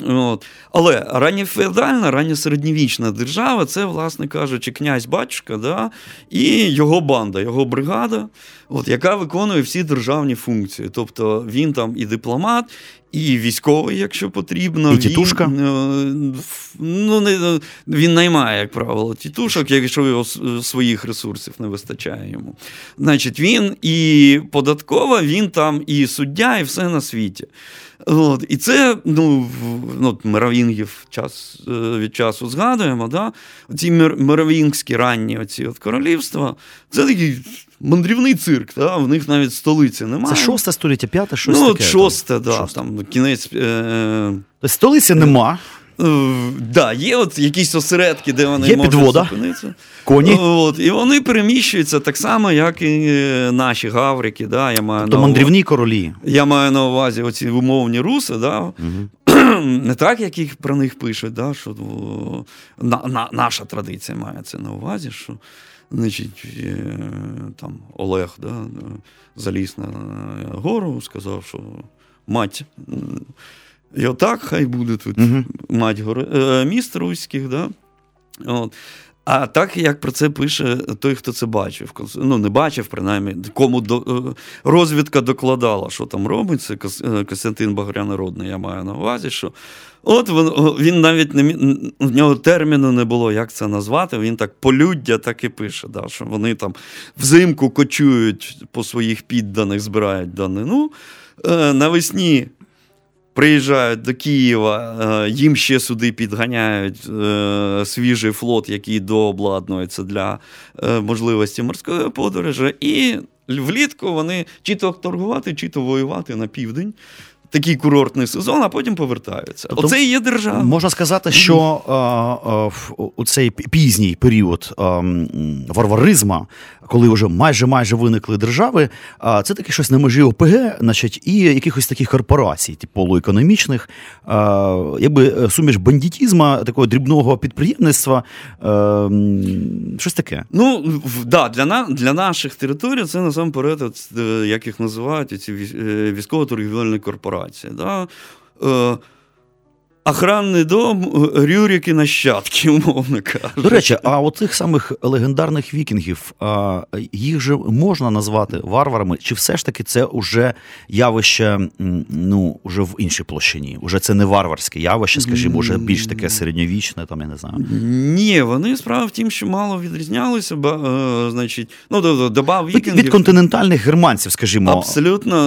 От. Але ранньофеодальна, ранньосередньовічна держава це, власне кажучи, князь батюшка да? і його банда, його бригада, от, яка виконує всі державні функції. Тобто він там і дипломат, і військовий, якщо потрібно. І тітушка? Він, е, ну, не, він наймає, як правило, тітушок, якщо його своїх ресурсів не вистачає йому. Значить, він і податкова, він там і суддя, і все на світі. От, і це ну, ну, Меровінгів час, е, від часу згадуємо. Да? Ці меровінгські ранні оці от королівства, це такий мандрівний цирк. Да? В них навіть столиці немає. Це шосте століття, п'яте, шосте. ну, от шосте, да, Шосте. там кінець. Е, Тобто столиці нема, да, є от якісь осередки, де вони Є можуть підвода. зупинитися. коні, От, і вони переміщуються так само, як і е, наші гаврики. Да, я маю то на мандрівні королі. я маю на увазі оці умовні руси, да? Мгм. не так, як їх про них пишуть, да? що на, на, наша традиція має це на увазі, що значить, е, там, Олег да, заліз на гору, сказав, що мать. І отак хай буде тут Мгм. мать гори, е, міст руських. Да? От. А так, як про це пише той, хто це бачив, ну не бачив, принаймні, кому до, е, розвідка докладала, що там робиться. Е, Костянтин Багрянародний, я маю на увазі, що от він, він навіть не у нього терміну не було, як це назвати. Він так полюддя так і пише, да, що вони там взимку кочують по своїх підданих, збирають данину. Навесні приїжджають до Києва, е, їм ще сюди підганяють е, свіжий флот, який дообладнується для е, можливості морської подорожі. І влітку вони чи то торгувати, чи то воювати на південь такий курортний сезон, а потім повертаються. Тобто, Оце і є держава. Можна сказати, що а, а, у цей пізній період а, варваризма, коли вже майже майже виникли держави, це таке щось на межі ОПГ, значить, і якихось таких корпорацій, типу полуекономічних, якби е, суміш бандитізма, такого дрібного підприємництва, а, щось таке. Ну да, для на, для наших територій це насамперед, е, як їх називають, ці е, військово-торгівельні корпорації ситуація. Да? Охранний дом Рюрики нащадки, умовно кажучи. До речі, а от цих самих легендарних вікінгів, їх же можна назвати варварами, чи все ж таки це вже явище ну, вже в іншій площині? Уже це не варварське явище, скажімо, вже більш таке середньовічне, там я не знаю. Ні, вони справа в тім, що мало відрізнялися, бо, е, значить, ну, доба вікінгів... Від, від континентальних германців, скажімо. Абсолютно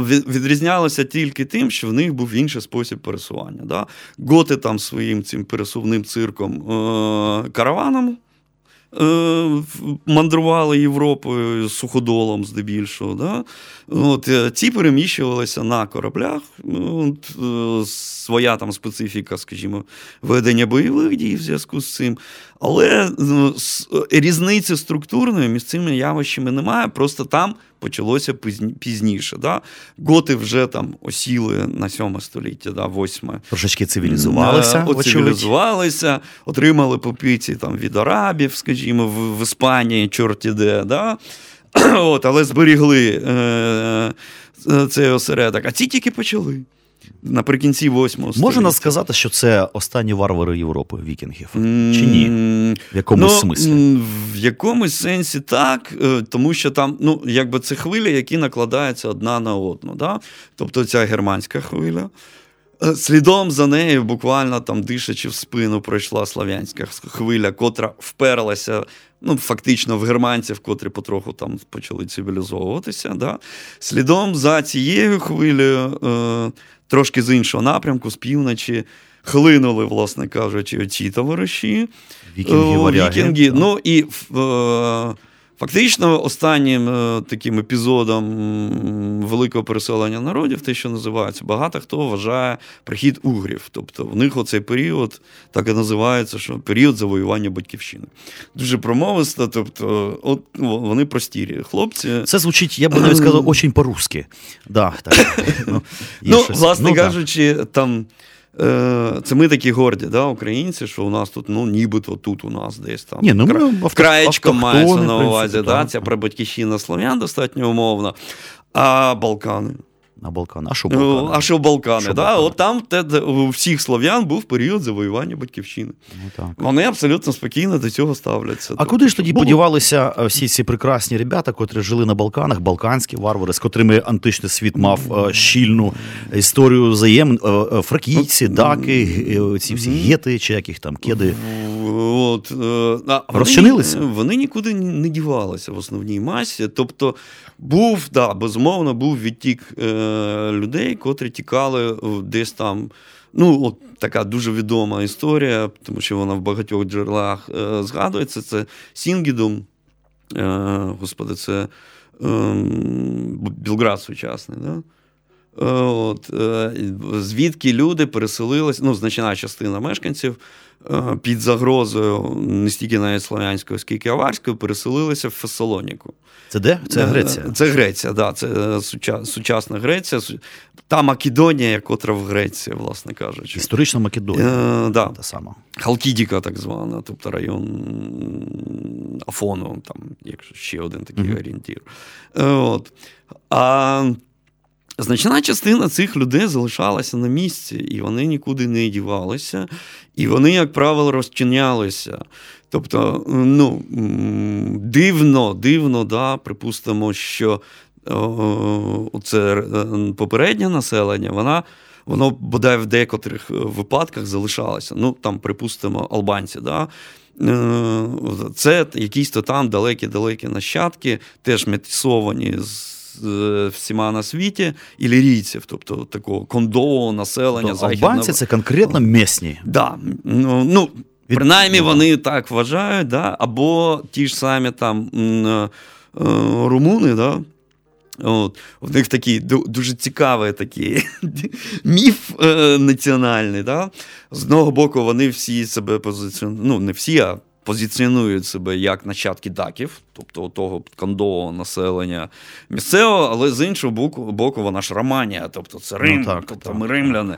е, відрізнялося тільки тим, що в них був інший спосіб пересування. Да? Готи там своїм цим пересувним цирком е, караваном. Е, мандрували Європою суходолом здебільшого. Да? От, е, Ці переміщувалися на кораблях. От, Своя там специфіка, скажімо, ведення бойових дій в зв'язку з цим. Але ну, різниці структурної між цими явищами немає. Просто там почалося пізніше. Да? Готи вже там осіли на 7 століття, да, 8. Трошечки цивілізувалися. Е, цивілізувалися, отримали попиці там від арабів, скажімо, в, в Іспанії, чорті де. Да? От, Але зберігли е, е, цей осередок. А ці тільки почали. Наприкінці восьмого століття. Можна сказати, що це останні варвари Європи, вікінгів? Чи ні? В якомусь ну, смислі? В якомусь сенсі так, е, тому що там, ну, якби це хвилі, які накладаються одна на одну. Да? Тобто ця германська хвиля. Е, слідом за нею, буквально там дишачи в спину, пройшла слав'янська хвиля, котра вперлася ну, фактично в германців, котрі потроху там почали цивілізовуватися. Да? Слідом за цією хвилею. Е, трошки з іншого напрямку, з півночі. Хлинули, власне кажучи, оці товариші. Вікінги, варяги. Вікінги. Ну і е, фактично останнім е, таким епізодом великого переселення народів, те, що називається, багато хто вважає прихід угрів. Тобто в них оцей період так і називається, що період завоювання батьківщини. Дуже промовисто, тобто, от вони простірі хлопці. Це звучить, я би навіть сказав, дуже по-русски. Да, так. Ну, ну власне ну, кажучи, там. Е, це ми такі горді, да, українці, що у нас тут, ну, нібито тут у нас десь там Ні, ну, ми краєчко мається на увазі. Да, Ця прабатьківщина слов'ян достатньо умовна. А Балкани. На Балкани. А що ну, Балкани? А що Балкани, що да? Балкани? От там те, де у всіх слов'ян був період завоювання батьківщини. Ну, так. Вони абсолютно спокійно до цього ставляться. А куди ж тоді було? подівалися е, всі ці прекрасні ребята, котрі жили на Балканах, балканські варвари, з котрими античний світ мав е, щільну історію взаєм е, фракійці, даки, ці всі гети, чи яких там кеди. От, а, Розчинилися? Вони, вони нікуди не дівалися в основній масі. Тобто був, да, безумовно, був відтік людей, котрі тікали десь там. Ну, от така дуже відома історія, тому що вона в багатьох джерелах е, згадується. Це Сінгідум. Е, Господи, це е, Білград сучасний. Да? Е, от, е, Звідки люди переселилися, ну, значна частина мешканців е, під загрозою не стільки навіть слов'янською, скільки аварською, переселилися в Фесалоніку. Це де? Це Греція? Це Греція, да, це сучасна Греція. Та Македонія, котра в Греції, власне кажучи. Історична Македонія. Е, да. Та сама. Халкідіка, так звана, тобто район Афону, там, якщо ще один такий mm-hmm. орієнтір. От. А Значна частина цих людей залишалася на місці, і вони нікуди не дівалися, і вони, як правило, розчинялися. Тобто, ну, дивно, дивно, да, припустимо, що це попереднє населення, вона. Воно бодай в деяких випадках залишалося. Ну, там, припустимо, албанці. Да? Е, це якісь то там далекі-далекі нащадки, теж метисовані з всіма на світі, і лірійців, тобто такого кондового населення. То Албанці це конкретно місні. Да. Ну, ну, Принаймні вони так вважають, да? або ті ж самі там е, румуни, да? От, У них такий дуже цікавий такий міф е, національний. Да? З одного боку, вони всі себе позиціонують, ну, не всі, а позиціонують себе як нащадки даків, тобто того кондового населення місцевого, але з іншого боку, боку вона ж Романія, тобто це Рим, ну, так, тобто так. ми римляни.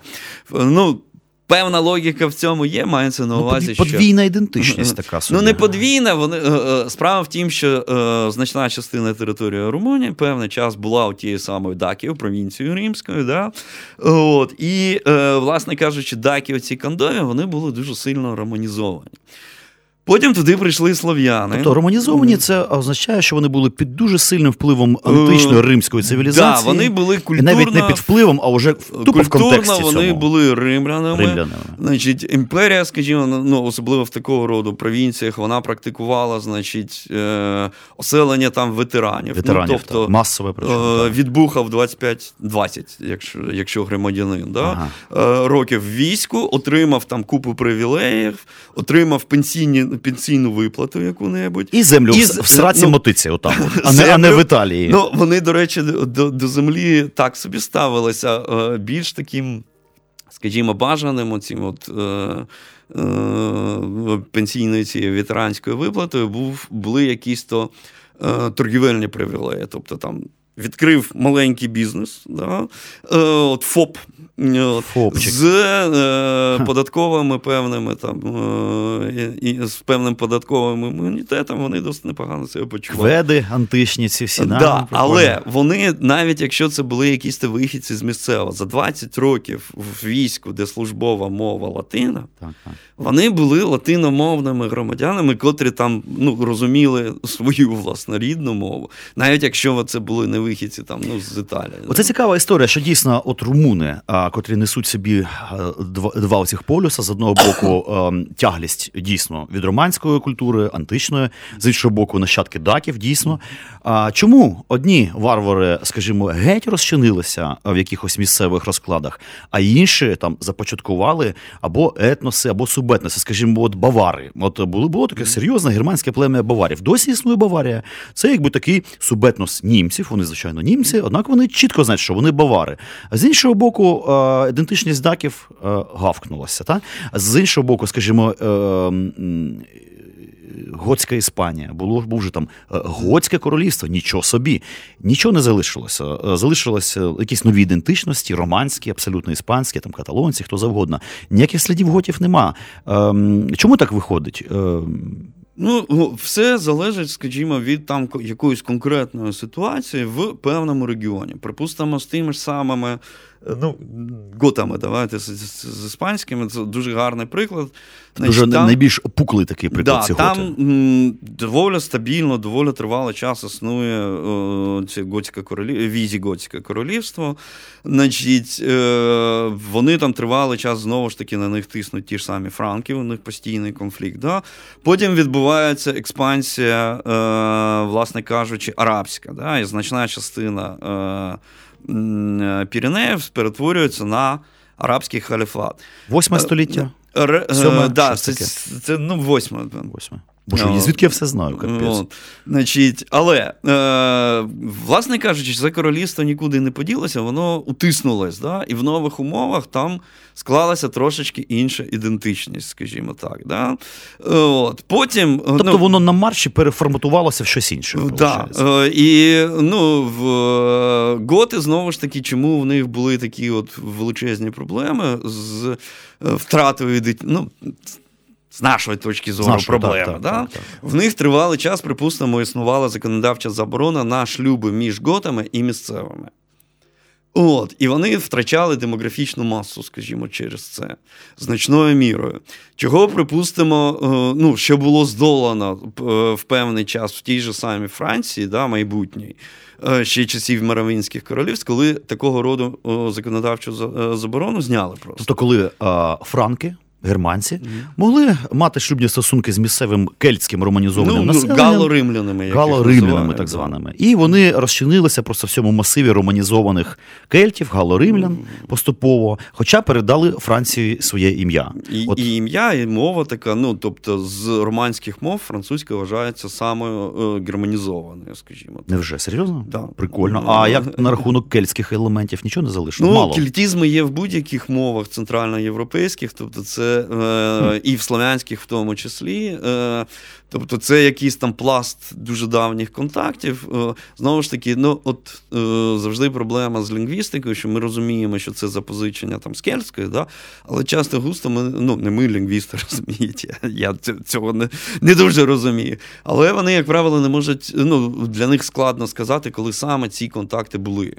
Ну, Певна логіка в цьому є, мається на ну, увазі. Ну, подвійна що... ідентичність така собі. Ну, не подвійна. Вони... Е, е, справа в тім, що е, значна частина території Румунії певний час була у тієї самої Даків, провінцією Римською. Да? От. І, е, власне кажучи, Даки, оці кандові, вони були дуже сильно романізовані. Потім туди прийшли слов'яни. Тобто романізовані це означає, що вони були під дуже сильним впливом античної римської цивілізації. Да, вони були культурно, І навіть не під впливом, а вже тупо в контексті вони цьому. були римлянами. римлянами. Значить, імперія, скажімо, ну особливо в такого роду провінціях, вона практикувала, значить, е, оселення там ветеранів. Ветеранів, ну, тобто, так. масове причому. Е, відбухав 25-20, якщо якщо громадянин. Да? Ага. Е, років війську, отримав там купу привілеїв, отримав пенсійні пенсійну виплату яку-небудь. І землю і, в сраці ну, мотиці, отам, а не, а не в Італії. Ну, Вони, до речі, до до землі так собі ставилися е, більш таким, скажімо, бажаним оцім от. Е, е, Пенсійною цією ветеранською виплатою був, були якісь то е, торгівельні привілеї. Тобто там відкрив маленький бізнес, да, е, от ФОП Фопчик. з е, податковими певними там е, і з певним податковим імунітетом, вони досить непогано себе почували. Веди античні ці всі да, Але вони, навіть якщо це були якісь вихідці з місцевого, за 20 років в війську, де службова мова латина, так, так. вони були латиномовними громадянами, котрі там ну, розуміли свою власну рідну мову, навіть якщо це були не вихідці там, ну, з Італії. Оце цікава історія, що дійсно от румуни котрі несуть собі е, два, два цих полюса. З одного боку, ем, тяглість дійсно від романської культури, античної, з іншого боку, нащадки даків, дійсно. Чому одні варвари, скажімо, геть розчинилися в якихось місцевих розкладах, а інші там започаткували або етноси, або субетноси, скажімо, от бавари. От було було таке серйозне германське плем'я баварів. Досі існує Баварія. Це якби такий субетнос німців. Вони, звичайно, німці, однак вони чітко знають, що вони бавари. А з іншого боку, е, ідентичність даків е, гавкнулася. Та? З іншого боку, скажімо, е, Готська Іспанія, було був же там Готське королівство, нічого собі, нічого не залишилося. Залишилися якісь нові ідентичності, романські, абсолютно іспанські, там каталонці, хто завгодно. Ніяких слідів готів нема. Ем, чому так виходить? Ем, Ну, все залежить, скажімо, від там якоїсь конкретної ситуації в певному регіоні. Припустимо, з тими ж самими ну, готами, давайте з, з, з іспанськими. Це дуже гарний приклад. Дуже там, найбільш опуклий такий приклад. Да, ці Там м, доволі стабільно, доволі тривалий час існує о, це готське королів... візі готське королівство. Значить, е, Вони там тривалий час, знову ж таки, на них тиснуть ті ж самі франки, у них постійний конфлікт. Да? Потім відбувається експансія, е, власне кажучи, арабська. Да? І значна частина. Е, Піренеїв перетворюється на арабський халіфат. Восьме століття. Р, Сьоме, да, це, це, ну, восьме. Восьме. Боже, звідки я все знаю, капець. Значить, Але, е, власне кажучи, це королівство нікуди не поділося, воно утиснулось. Да? І в нових умовах там склалася трошечки інша ідентичність, скажімо так. Да? От. Потім, Тобто ну, воно на марші переформатувалося в щось інше. Да. Е, і ну, в е, Готи, знову ж таки, чому в них були такі от величезні проблеми з е, втратою ну, з нашої точки зору нашої, проблема. Так, да? так, так, В них тривалий час, припустимо, існувала законодавча заборона на шлюби між готами і місцевими. От, І вони втрачали демографічну масу, скажімо, через це значною мірою. Чого, припустимо, е, ну, що було здолано е, в певний час в тій же самій Франції, да, майбутній, е, ще часів Маравинських королівств, коли такого роду законодавчу заборону зняли просто. Тобто, коли а, франки германці mm-hmm. могли мати шлюбні стосунки з місцевим кельтським романізованим ну, населенням. Гало-римлянами. Гало-римлянами, так званими. І вони розчинилися просто в цьому масиві романізованих кельтів, гало-римлян mm-hmm. поступово, хоча передали Франції своє ім'я. І От... і ім'я, і мова така, ну тобто з романських мов французька вважається самою е, германізованою, скажімо. так. Невже серйозно? Да. Прикольно. А як на рахунок кельтських елементів нічого не залишило? Ну, Мало. кельтізми є в будь-яких мовах центральноєвропейських, тобто це е, і в слов'янських в тому числі. Е, Тобто це якийсь там пласт дуже давніх контактів. Е, знову ж таки, ну от е, завжди проблема з лінгвістикою, що ми розуміємо, що це запозичення там з кельтської, да? але часто густо ми, ну не ми лінгвісти розумієте, я цього не не дуже розумію. Але вони, як правило, не можуть, ну для них складно сказати, коли саме ці контакти були.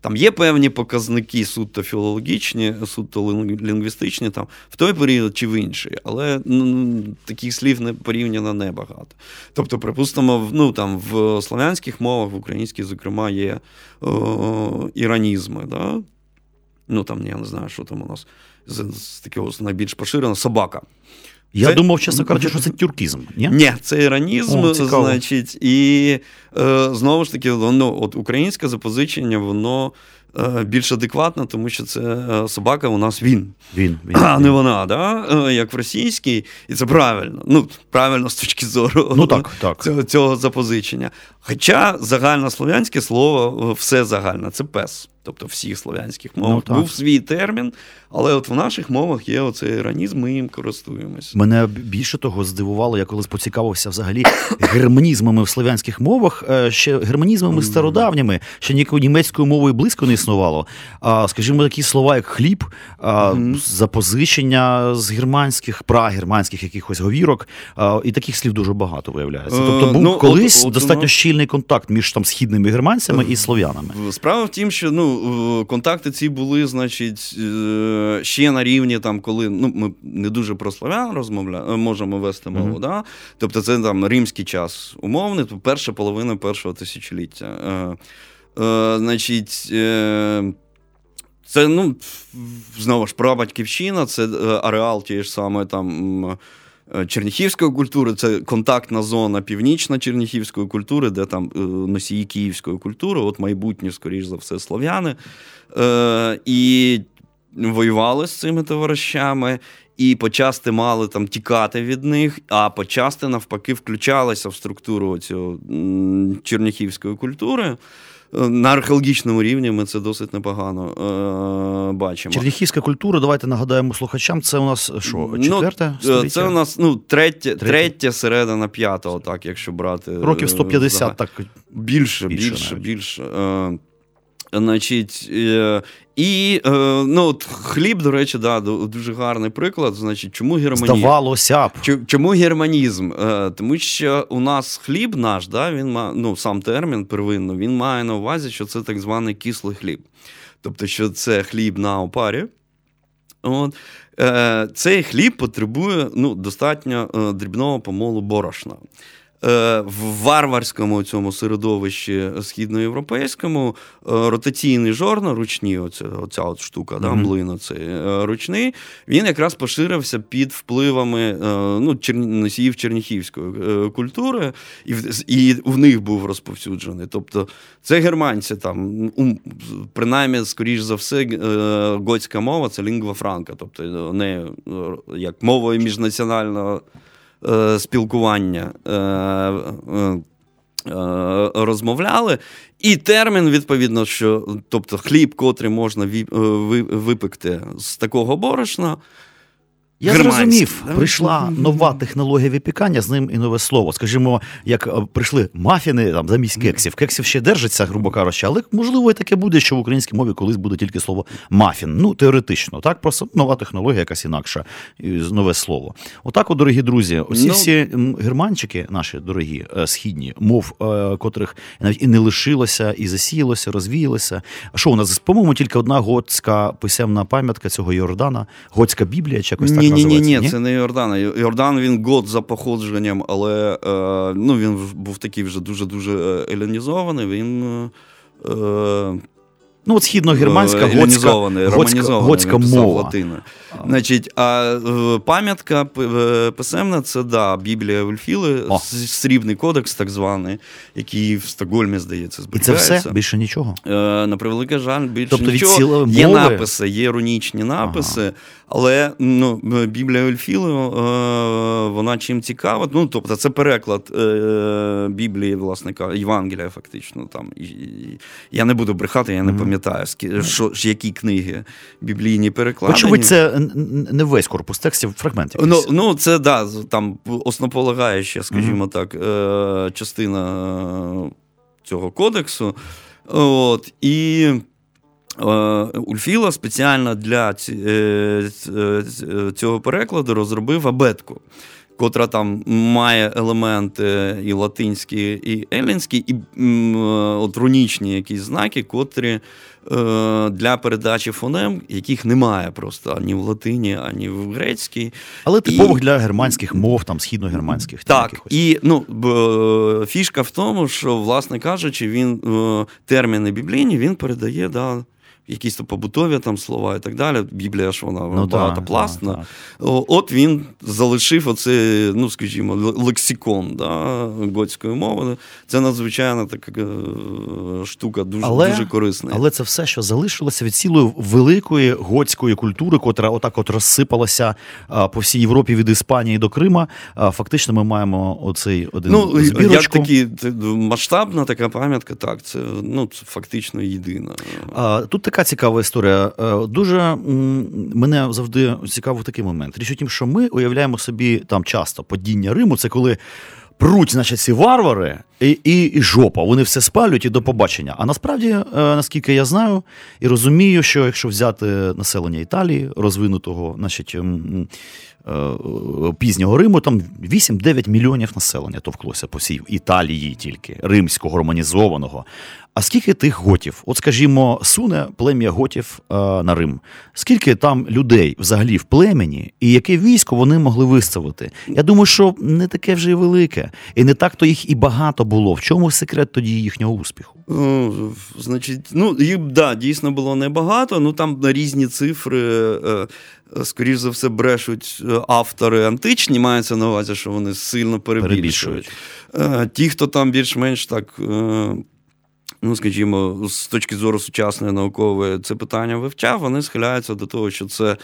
Там є певні показники суто філологічні, суто лінгвістичні, там в той період чи в інший, але ну, таких слів не порівняно небагато. Тобто, припустимо, ну, там, в слов'янських мовах, в українській, зокрема, є о, іранізми. Да? Ну, там, Я не знаю, що там у нас з, з такого найбільш поширено собака. Я це... думав, чесно кажучи, що це тюркізм. Ні, Ні, це іранізм, О, значить, і е, знову ж таки, воно, от українське запозичення, воно Е, більш адекватна, тому що це е, собака у нас він, він, він а не вона, да? Е, як в російській, і це правильно. Ну, правильно з точки зору ну, так, так. Цього, цього запозичення. Хоча загальнослов'янське слово все загальне це пес тобто всіх слов'янських мовах, ну, був свій термін, але от в наших мовах є оцей іранізм, ми їм користуємося. Мене більше того здивувало, я колись поцікавився взагалі германізмами в слов'янських мовах, е, ще германізмами стародавніми, ще ніякою німецькою мовою близько не існувало. А скажімо, такі слова, як хліб, запозичення з германських, прагерманських якихось говірок, і таких слів дуже багато виявляється. Тобто е, був ну, колись от, от, достатньо от, щільний контакт між там східними германцями і слов'янами. Справа в тім, що ну контакти ці були, значить, е, ще на рівні, там, коли ну, ми не дуже про славян розмовляємо, можемо вести мову. Mm-hmm. Да? Тобто це там римський час умовний, то перша половина першого тисячоліття. Е, е, Значить. Е, це, ну, знову ж, прабатьківщина, це ареал тієї ж саме там Е, черніхівської культури, це контактна зона північна черніхівської культури, де там е, носії київської культури, от майбутнє, скоріш за все, слов'яни. Е, І воювали з цими товаришами. І почасти мали там тікати від них, а почасти навпаки включалися в структуру цього черніхівської культури на археологічному рівні ми це досить непогано е, бачимо. Черніхівська культура, давайте нагадаємо слухачам. Це у нас що, ну, четверте? Ну, Це у нас ну, третє, третє. середина п'ятого, так, якщо брати. Років 150, е, так. Більше, більше, більше. більше. Значить, е, і е, ну, от хліб, до речі, да, дуже гарний приклад. Значить, чому германізм? Здавалося б. Чому германізм? Е, тому що у нас хліб наш, да, він має, ну, сам термін первинно, він має на увазі, що це так званий кислий хліб. Тобто, що це хліб на опарі. От. Цей хліб потребує ну, достатньо дрібного помолу борошна. Е, в варварському цьому середовищі східноєвропейському е, ротаційний жорно, ручні, оця, оця от штука, mm-hmm. да, млин оцей, е, ручний, він якраз поширився під впливами ну, носіїв черніхівської культури, і і в них був розповсюджений. Тобто це германці, там, принаймні, скоріш за все, готська мова це лінгва франка, тобто не як мовою міжнаціонального. Е, спілкування е, е, розмовляли. І термін, відповідно, що тобто хліб, котрий можна випекти з такого борошна, Я Германський, зрозумів, прийшла нова технологія випікання, з ним і нове слово. Скажімо, як е, прийшли мафіни там замість кексів. Кексів ще держиться, грубо кажучи, але можливо і таке буде, що в українській мові колись буде тільки слово мафін. Ну, теоретично, так просто нова технологія, якась інакша, нове слово. Отак, от, дорогі друзі, оці Ну- всі германчики, наші дорогі, е, східні, мов е, котрих навіть і не лишилося, і засіялося, розвіялося. А що у нас, по-моєму, тільки одна готська писемна пам'ятка цього Йордана, готська Біблія, чи якось так Ні, ні, ні, ні, це не Йордан. Йордан він год за походженням, але е, ну, він був такий вже дуже-дуже е, елінізований. Він е, Ну, от східногерманська е, готська, готська, готська мова. латиною. Значить, а е, пам'ятка е, писемна це да, Біблія Ульфіли, О. срібний кодекс, так званий, який в Стокгольмі, здається, І це все більше нічого. На превеликий жаль, більше Тобто від нічого. цілої Є мови- написи, є рунічні написи, але ну, Біблія Ольфіли, е, вона чим цікава. Ну, тобто, це переклад Біблії, власне Євангелія, фактично. Там. Я не буду брехати, я не пам'ятаю, скі- що, які книги біблійні перекладені. Очевидь, це не весь корпус текстів, фрагмент Ну, ну, це да, там основополагаюча, скажімо так, е, частина е, цього кодексу. От, і е, Ульфіла спеціально для цього перекладу розробив абетку. Котра там має елементи і латинські, і елінські, і е, от рунічні якісь знаки, котрі е, для передачі фонем, яких немає просто ані в латині, ані в грецькій. Але типових і- для германських мов, там східногерманських. Так, якихось. і ну, б- фішка в тому, що, власне кажучи, він е, терміни біблійні він передає да, якісь то побутові там слова і так далі. Біблія ж вона Ну, да, багатопластна. да. О, От він залишив оце, ну скажімо, лексикон да, готської мови. Це надзвичайно така е, штука, дуже, Але- дуже корисна. Але це все, що залишилося від цілої великої готської культури, котра отак от розсипалася по всій Європі від Іспанії до Крима. Фактично, ми маємо оцей один Ну, як такі масштабна така пам'ятка, так, це, ну, це фактично єдина. Тут така цікава історія. Е, Дуже мене завжди цікавив такий момент. Річ у тім, що ми уявляємо собі там часто падіння Риму, це коли. Пруть, значить, ці варвари, і, і, і жопа, вони все спалюють і до побачення. А насправді, е, наскільки я знаю і розумію, що якщо взяти населення Італії, розвинутого, значить, е, пізнього Риму, там 8-9 мільйонів населення товклося по всій Італії тільки, римського, романізованого. А скільки тих готів? От, скажімо, суне плем'я готів е, на Рим. Скільки там людей взагалі в племені, і яке військо вони могли виставити? Я думаю, що не таке вже й велике, і не так то їх і багато було. В чому секрет тоді їхнього успіху? Ну, значить, ну, їх, да, дійсно було небагато, ну там на різні цифри. Е, е, Скоріш за все, брешуть е, автори античні, мається на увазі, що вони сильно перебільшують. Е, Ті, хто там більш-менш так, ну скажімо, з точки зору сучасної наукової це питання вивчав, вони схиляються до того, що це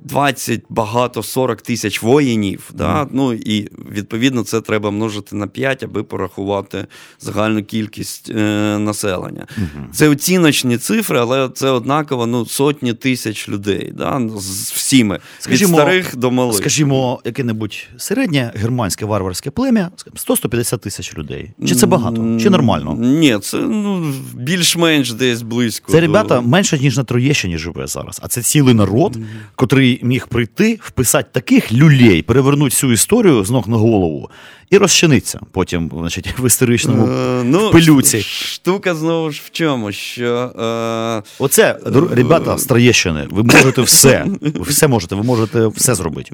20, багато 40 тисяч воїнів. Да? Ну і відповідно це треба множити на 5, аби порахувати загальну кількість е, населення. Це оціночні цифри, але це однаково ну, сотні тисяч людей. Да? з всіми Скажімо, від старих до малих. Скажімо, яке-небудь середнє германське варварське плем'я, скажімо, 100-150 тисяч людей. Чи це багато? Чи нормально? Ні, це ну, більш-менш десь близько. Це до- ребята менше ніж на Троєщині живе зараз. А це цілий народ, котрий міг прийти, вписати таких люлей, перевернути всю історію з ног на голову і розчиниться потім, значить, в історичному Е, ну, пилюці. Штука знову ж в чому, що е, Оце, дор- ребята з Троєщини, ви можете все. Ви все можете, ви можете все зробити.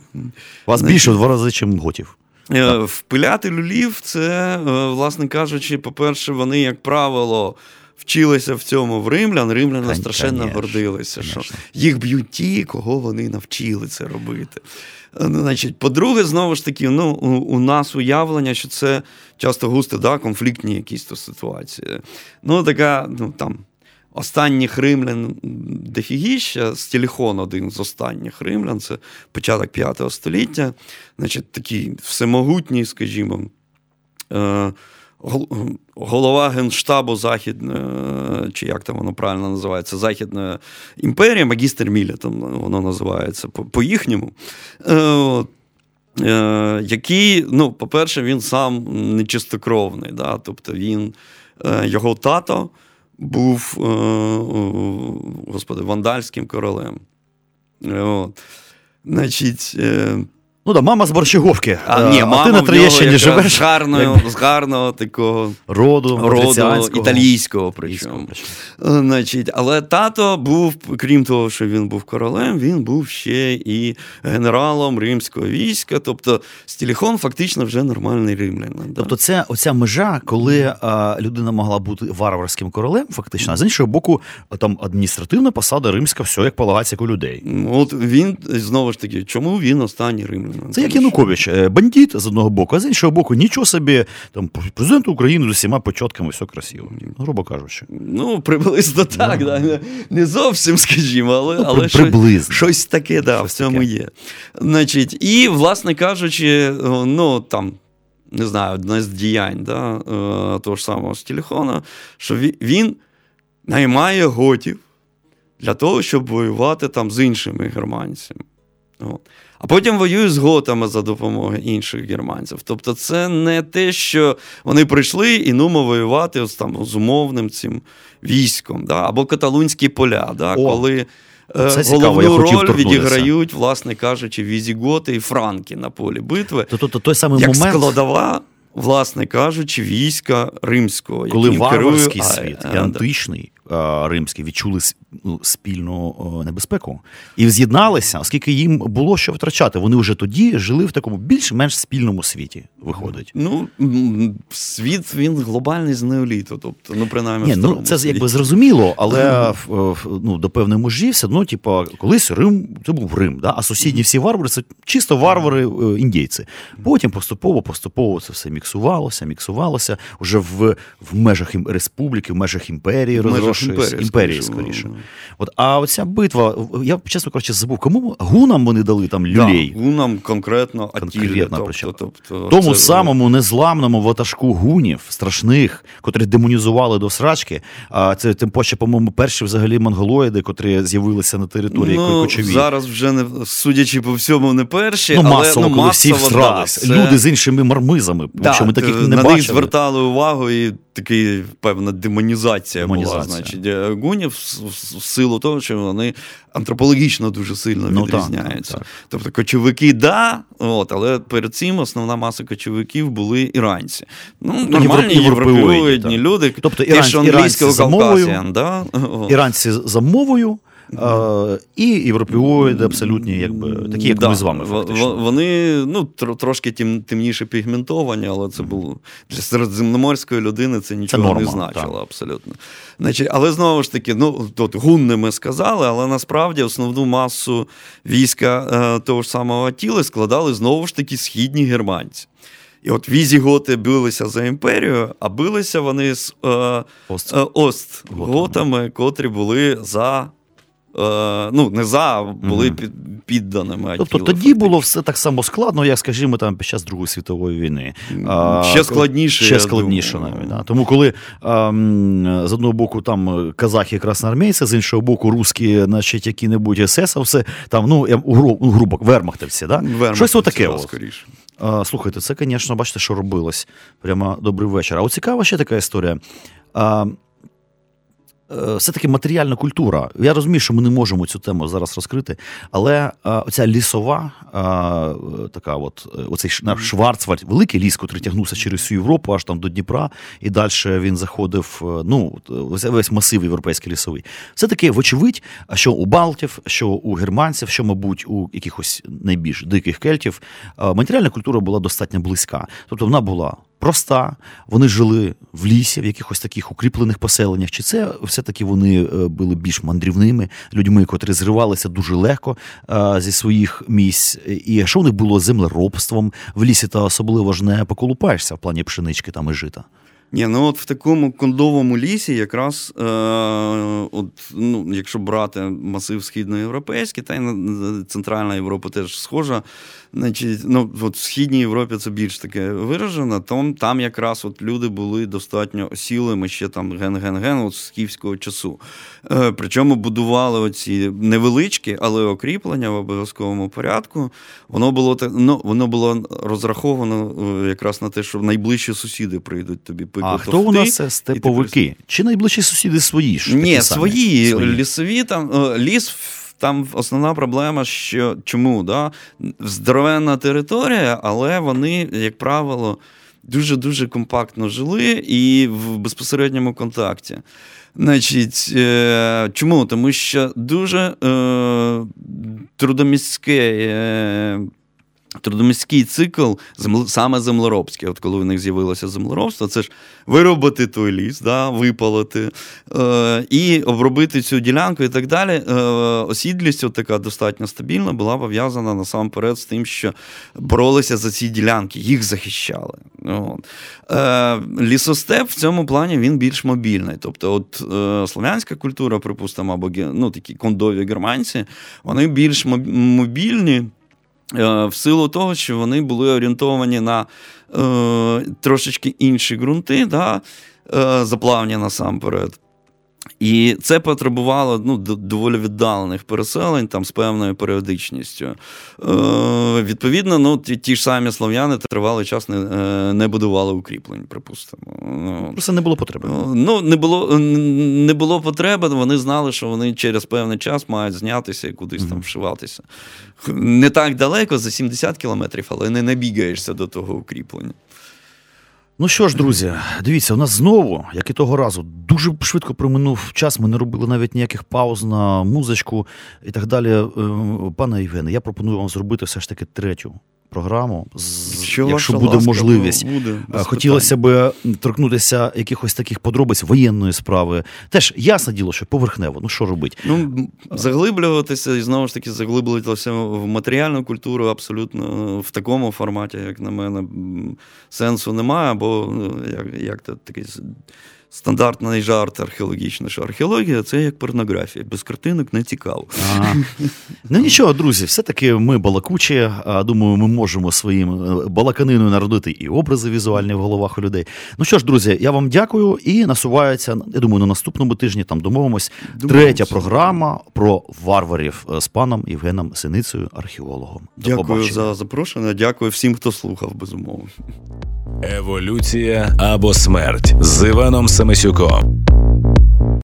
Вас більше в два рази, ніж готів. Е, Впиляти люлів, це, е, власне кажучи, по-перше, вони, як правило, вчилися в цьому в римлян. Римляни Кон- страшенно конечно, гордилися, що їх б'ють ті, кого вони навчили це робити. Е, ну, Значить, по-друге, знову ж таки, ну, у, у нас уявлення, що це часто густо да, конфліктні якісь то ситуації. Ну, така, ну там. Останніх римлян дефігіща, Стіліхон один з останніх римлян, це початок 5 століття, значить, такий всемогутній, скажімо, е, голова Генштабу Західної, чи як там воно правильно називається, Західної імперії, магістр Міля, там воно називається по-їхньому. Е, е, який, ну, по-перше, він сам нечистокровний. Да? Тобто він, е, його тато був господи, вандальським королем. От. Значить, Ну да, мама з Борщаговки. А, ні, мама ти на Троєщині живеш. З гарного, з гарного такого роду, роду італійського. причому. Значить, Але тато був, крім того, що він був королем, він був ще і генералом римського війська. Тобто Стіліхон фактично вже нормальний римлянин. Тобто, це оця межа, коли а, людина могла бути варварським королем, фактично, а з іншого боку, там адміністративна посада римська, все як полагається у людей. От він знову ж таки, чому він останній римлянин? Це як Янукович, е, бандит з одного боку, а з іншого боку, нічого собі там президент України з усіма початками, все красиво, грубо кажучи. Ну, приблизно так, ну. да. не зовсім, скажімо, але ну, але приблизно. щось таке да, щось в цьому таке. є. Значить, І, власне кажучи, ну там. Не знаю, одне з діянь да, е, того ж самого з телефона, що він наймає готів для того, щоб воювати там з іншими германцями. От а потім воюють з готами за допомогою інших германців. Тобто, це не те, що вони прийшли і нумо воювати ось там з умовним цим військом, да? або каталунські поля, да? О, коли. Е, це головну цікаво, роль відіграють, власне кажучи, візіготи і франки на полі битви. То, то, то той самий як момент... складова власне кажучи, війська римського, коли варварський керує... світ і античний римський відчули ну, спільну небезпеку і з'єдналися, оскільки їм було що втрачати. Вони вже тоді жили в такому більш-менш спільному світі. Виходить, ну світ він глобальний з неоліту, тобто ну принаймні Ні, ну це світі. якби зрозуміло, але ну до певної межі все одно, типу, колись Рим це був Рим, да? а сусідні всі варвари це чисто варвари е, індійці. Потім поступово, поступово це все міксувалося, міксувалося вже в в межах республіки, в межах імперії розрошується. імперії, скоріше. От, А оця битва, я чесно кажучи, забув, кому гунам вони дали там люлей? Да, гунам конкретно Атілі, тобто, тобто, Тому це... самому незламному ватажку гунів, страшних, котрі демонізували до срачки. А це тим паче, по-моєму, перші взагалі монголоїди, котрі з'явилися на території ну, кочові. Зараз вже не судячи по всьому, не перші, ну, масово, але ну, коли всі всрались. Це... Люди з іншими мармизами. Да, що ми таких не на бачили. них звертали увагу, і такий певна демонізація, демонізація. була. Значить, е, гунів в силу того, що вони антропологічно дуже сильно ну, відрізняються. Так, так, так. Тобто кочовики, да, от, але перед цим основна маса кочовиків були іранці. Ну, ну Нормальні європейські люди, тобто іранці, іранці за мовою, да? іранці за мовою. Uh, і європеоїди абсолютні, якби такі, як да, ми з вами. фактично. Вони ну, трошки тем, темніше пігментовані, але це було для середземноморської людини це нічого це норма, не значило так. абсолютно. Значить, Але знову ж таки, ну тут гунни ми сказали, але насправді основну масу війська е, того ж самого Атіли складали знову ж таки східні германці. І от візіготи билися за імперію, а билися вони з е, Ост. Е, Остготами, котрі були за Е, ну, не за, були mm підданими. Тобто тоді фактично. було все так само складно, як, скажімо, там під час Другої світової війни. Ще складніше. Ще складніше навіть. Да. Тому коли а, з одного боку там казахи красноармійці, з іншого боку, русські, значить, які-небудь есесовці, там, ну, грубо, вермахтовці, да? Вермахтовці, щось отаке. От. Скоріше. А, слухайте, це, звісно, бачите, що робилось. Прямо добрий вечір. А от цікава ще така історія. Е, все-таки матеріальна культура. Я розумію, що ми не можемо цю тему зараз розкрити, але е, оця лісова, е, така от оцей Шварцвальд, великий ліс, який тягнувся через всю Європу, аж там до Дніпра, і далі він заходив. Ну, весь масив європейський лісовий. Все таки, вочевидь, що у Балтів, що у германців, що, мабуть, у якихось найбільш диких кельтів, матеріальна культура була достатньо близька. Тобто вона була проста. Вони жили в лісі, в якихось таких укріплених поселеннях. Чи це все-таки вони е, були більш мандрівними людьми, котрі зривалися дуже легко е, зі своїх місць? І що в них було землеробством в лісі, та особливо ж не поколупаєшся в плані пшенички там і жита? Ні, ну от в такому кондовому лісі, якраз, е, от, ну, якщо брати масив східноєвропейський, та й Центральна Європа теж схожа. Значить, ну, от В Східній Європі це більш таке виражено, там там якраз от люди були достатньо осілими ще там ген-ген-ген от з київського часу. Е, Причому будували оці невеличкі, але окріплення в обов'язковому порядку. Воно було ну, воно було розраховано е, якраз на те, що найближчі сусіди прийдуть тобі пити. А хто у нас це степовики? Чи найближчі сусіди свої? Ні, свої, свої лісові там е, ліс. Там основна проблема, що чому да? здоровенна територія, але вони, як правило, дуже-дуже компактно жили і в безпосередньому контакті. Значить, е, Чому? Тому що дуже е, трудоміське. Е, Трудоміський цикл саме землеробський. От коли в них з'явилося землеробство, це ж виробити той ліс, да, випалити е, і обробити цю ділянку і так далі. Е, Осідлість от така достатньо стабільна була пов'язана насамперед з тим, що боролися за ці ділянки, їх захищали. От. Е, Лісостеп в цьому плані він більш мобільний. Тобто, от е, слов'янська культура, припустимо, або ну, такі кондові германці, вони більш мобільні. Е, в силу того, що вони були орієнтовані на е, трошечки інші ґрунти, да, е, заплавні насамперед. І це потребувало ну, доволі віддалених переселень там, з певною періодичністю. Е, Відповідно, ну, ті, ті ж самі слов'яни тривалий час не е, не будували укріплень, припустимо. Ну, Просто не було потреби. Ну, Не було не було потреби, вони знали, що вони через певний час мають знятися і кудись mm-hmm. там вшиватися. Не так далеко, за 70 кілометрів, але не набігаєшся до того укріплення. Ну що ж, друзі, дивіться, у нас знову, як і того разу, дуже швидко проминув час. Ми не робили навіть ніяких пауз на музичку і так далі. Е, пане Євгене, я пропоную вам зробити все ж таки третю програму, Що якщо буде ласка, можливість. Буде, е, Хотілося б торкнутися якихось таких подробиць воєнної справи. Теж ясне діло, що поверхнево. Ну що робити? Ну заглиблюватися і знову ж таки заглиблюватися в матеріальну культуру абсолютно в такому форматі, як на мене, сенсу немає, або ну, як, як такий стандартний жарт археологічний, що археологія це як порнографія. Без картинок не цікаво. Ага. Ну нічого, друзі, все-таки ми балакучі. Думаю, ми можемо своїм е, балаканиною народити і образи візуальні в головах у людей. Ну що ж, друзі, я вам дякую і насувається. Я думаю, на наступному тижні там домовимось. Думаємо. Третя програма про варварів е, з паном Євгеном Синицею, археологом. До дякую побачення. за запрошення. Дякую всім, хто слухав, безумовно. Еволюція або смерть з Іваном Самисюком.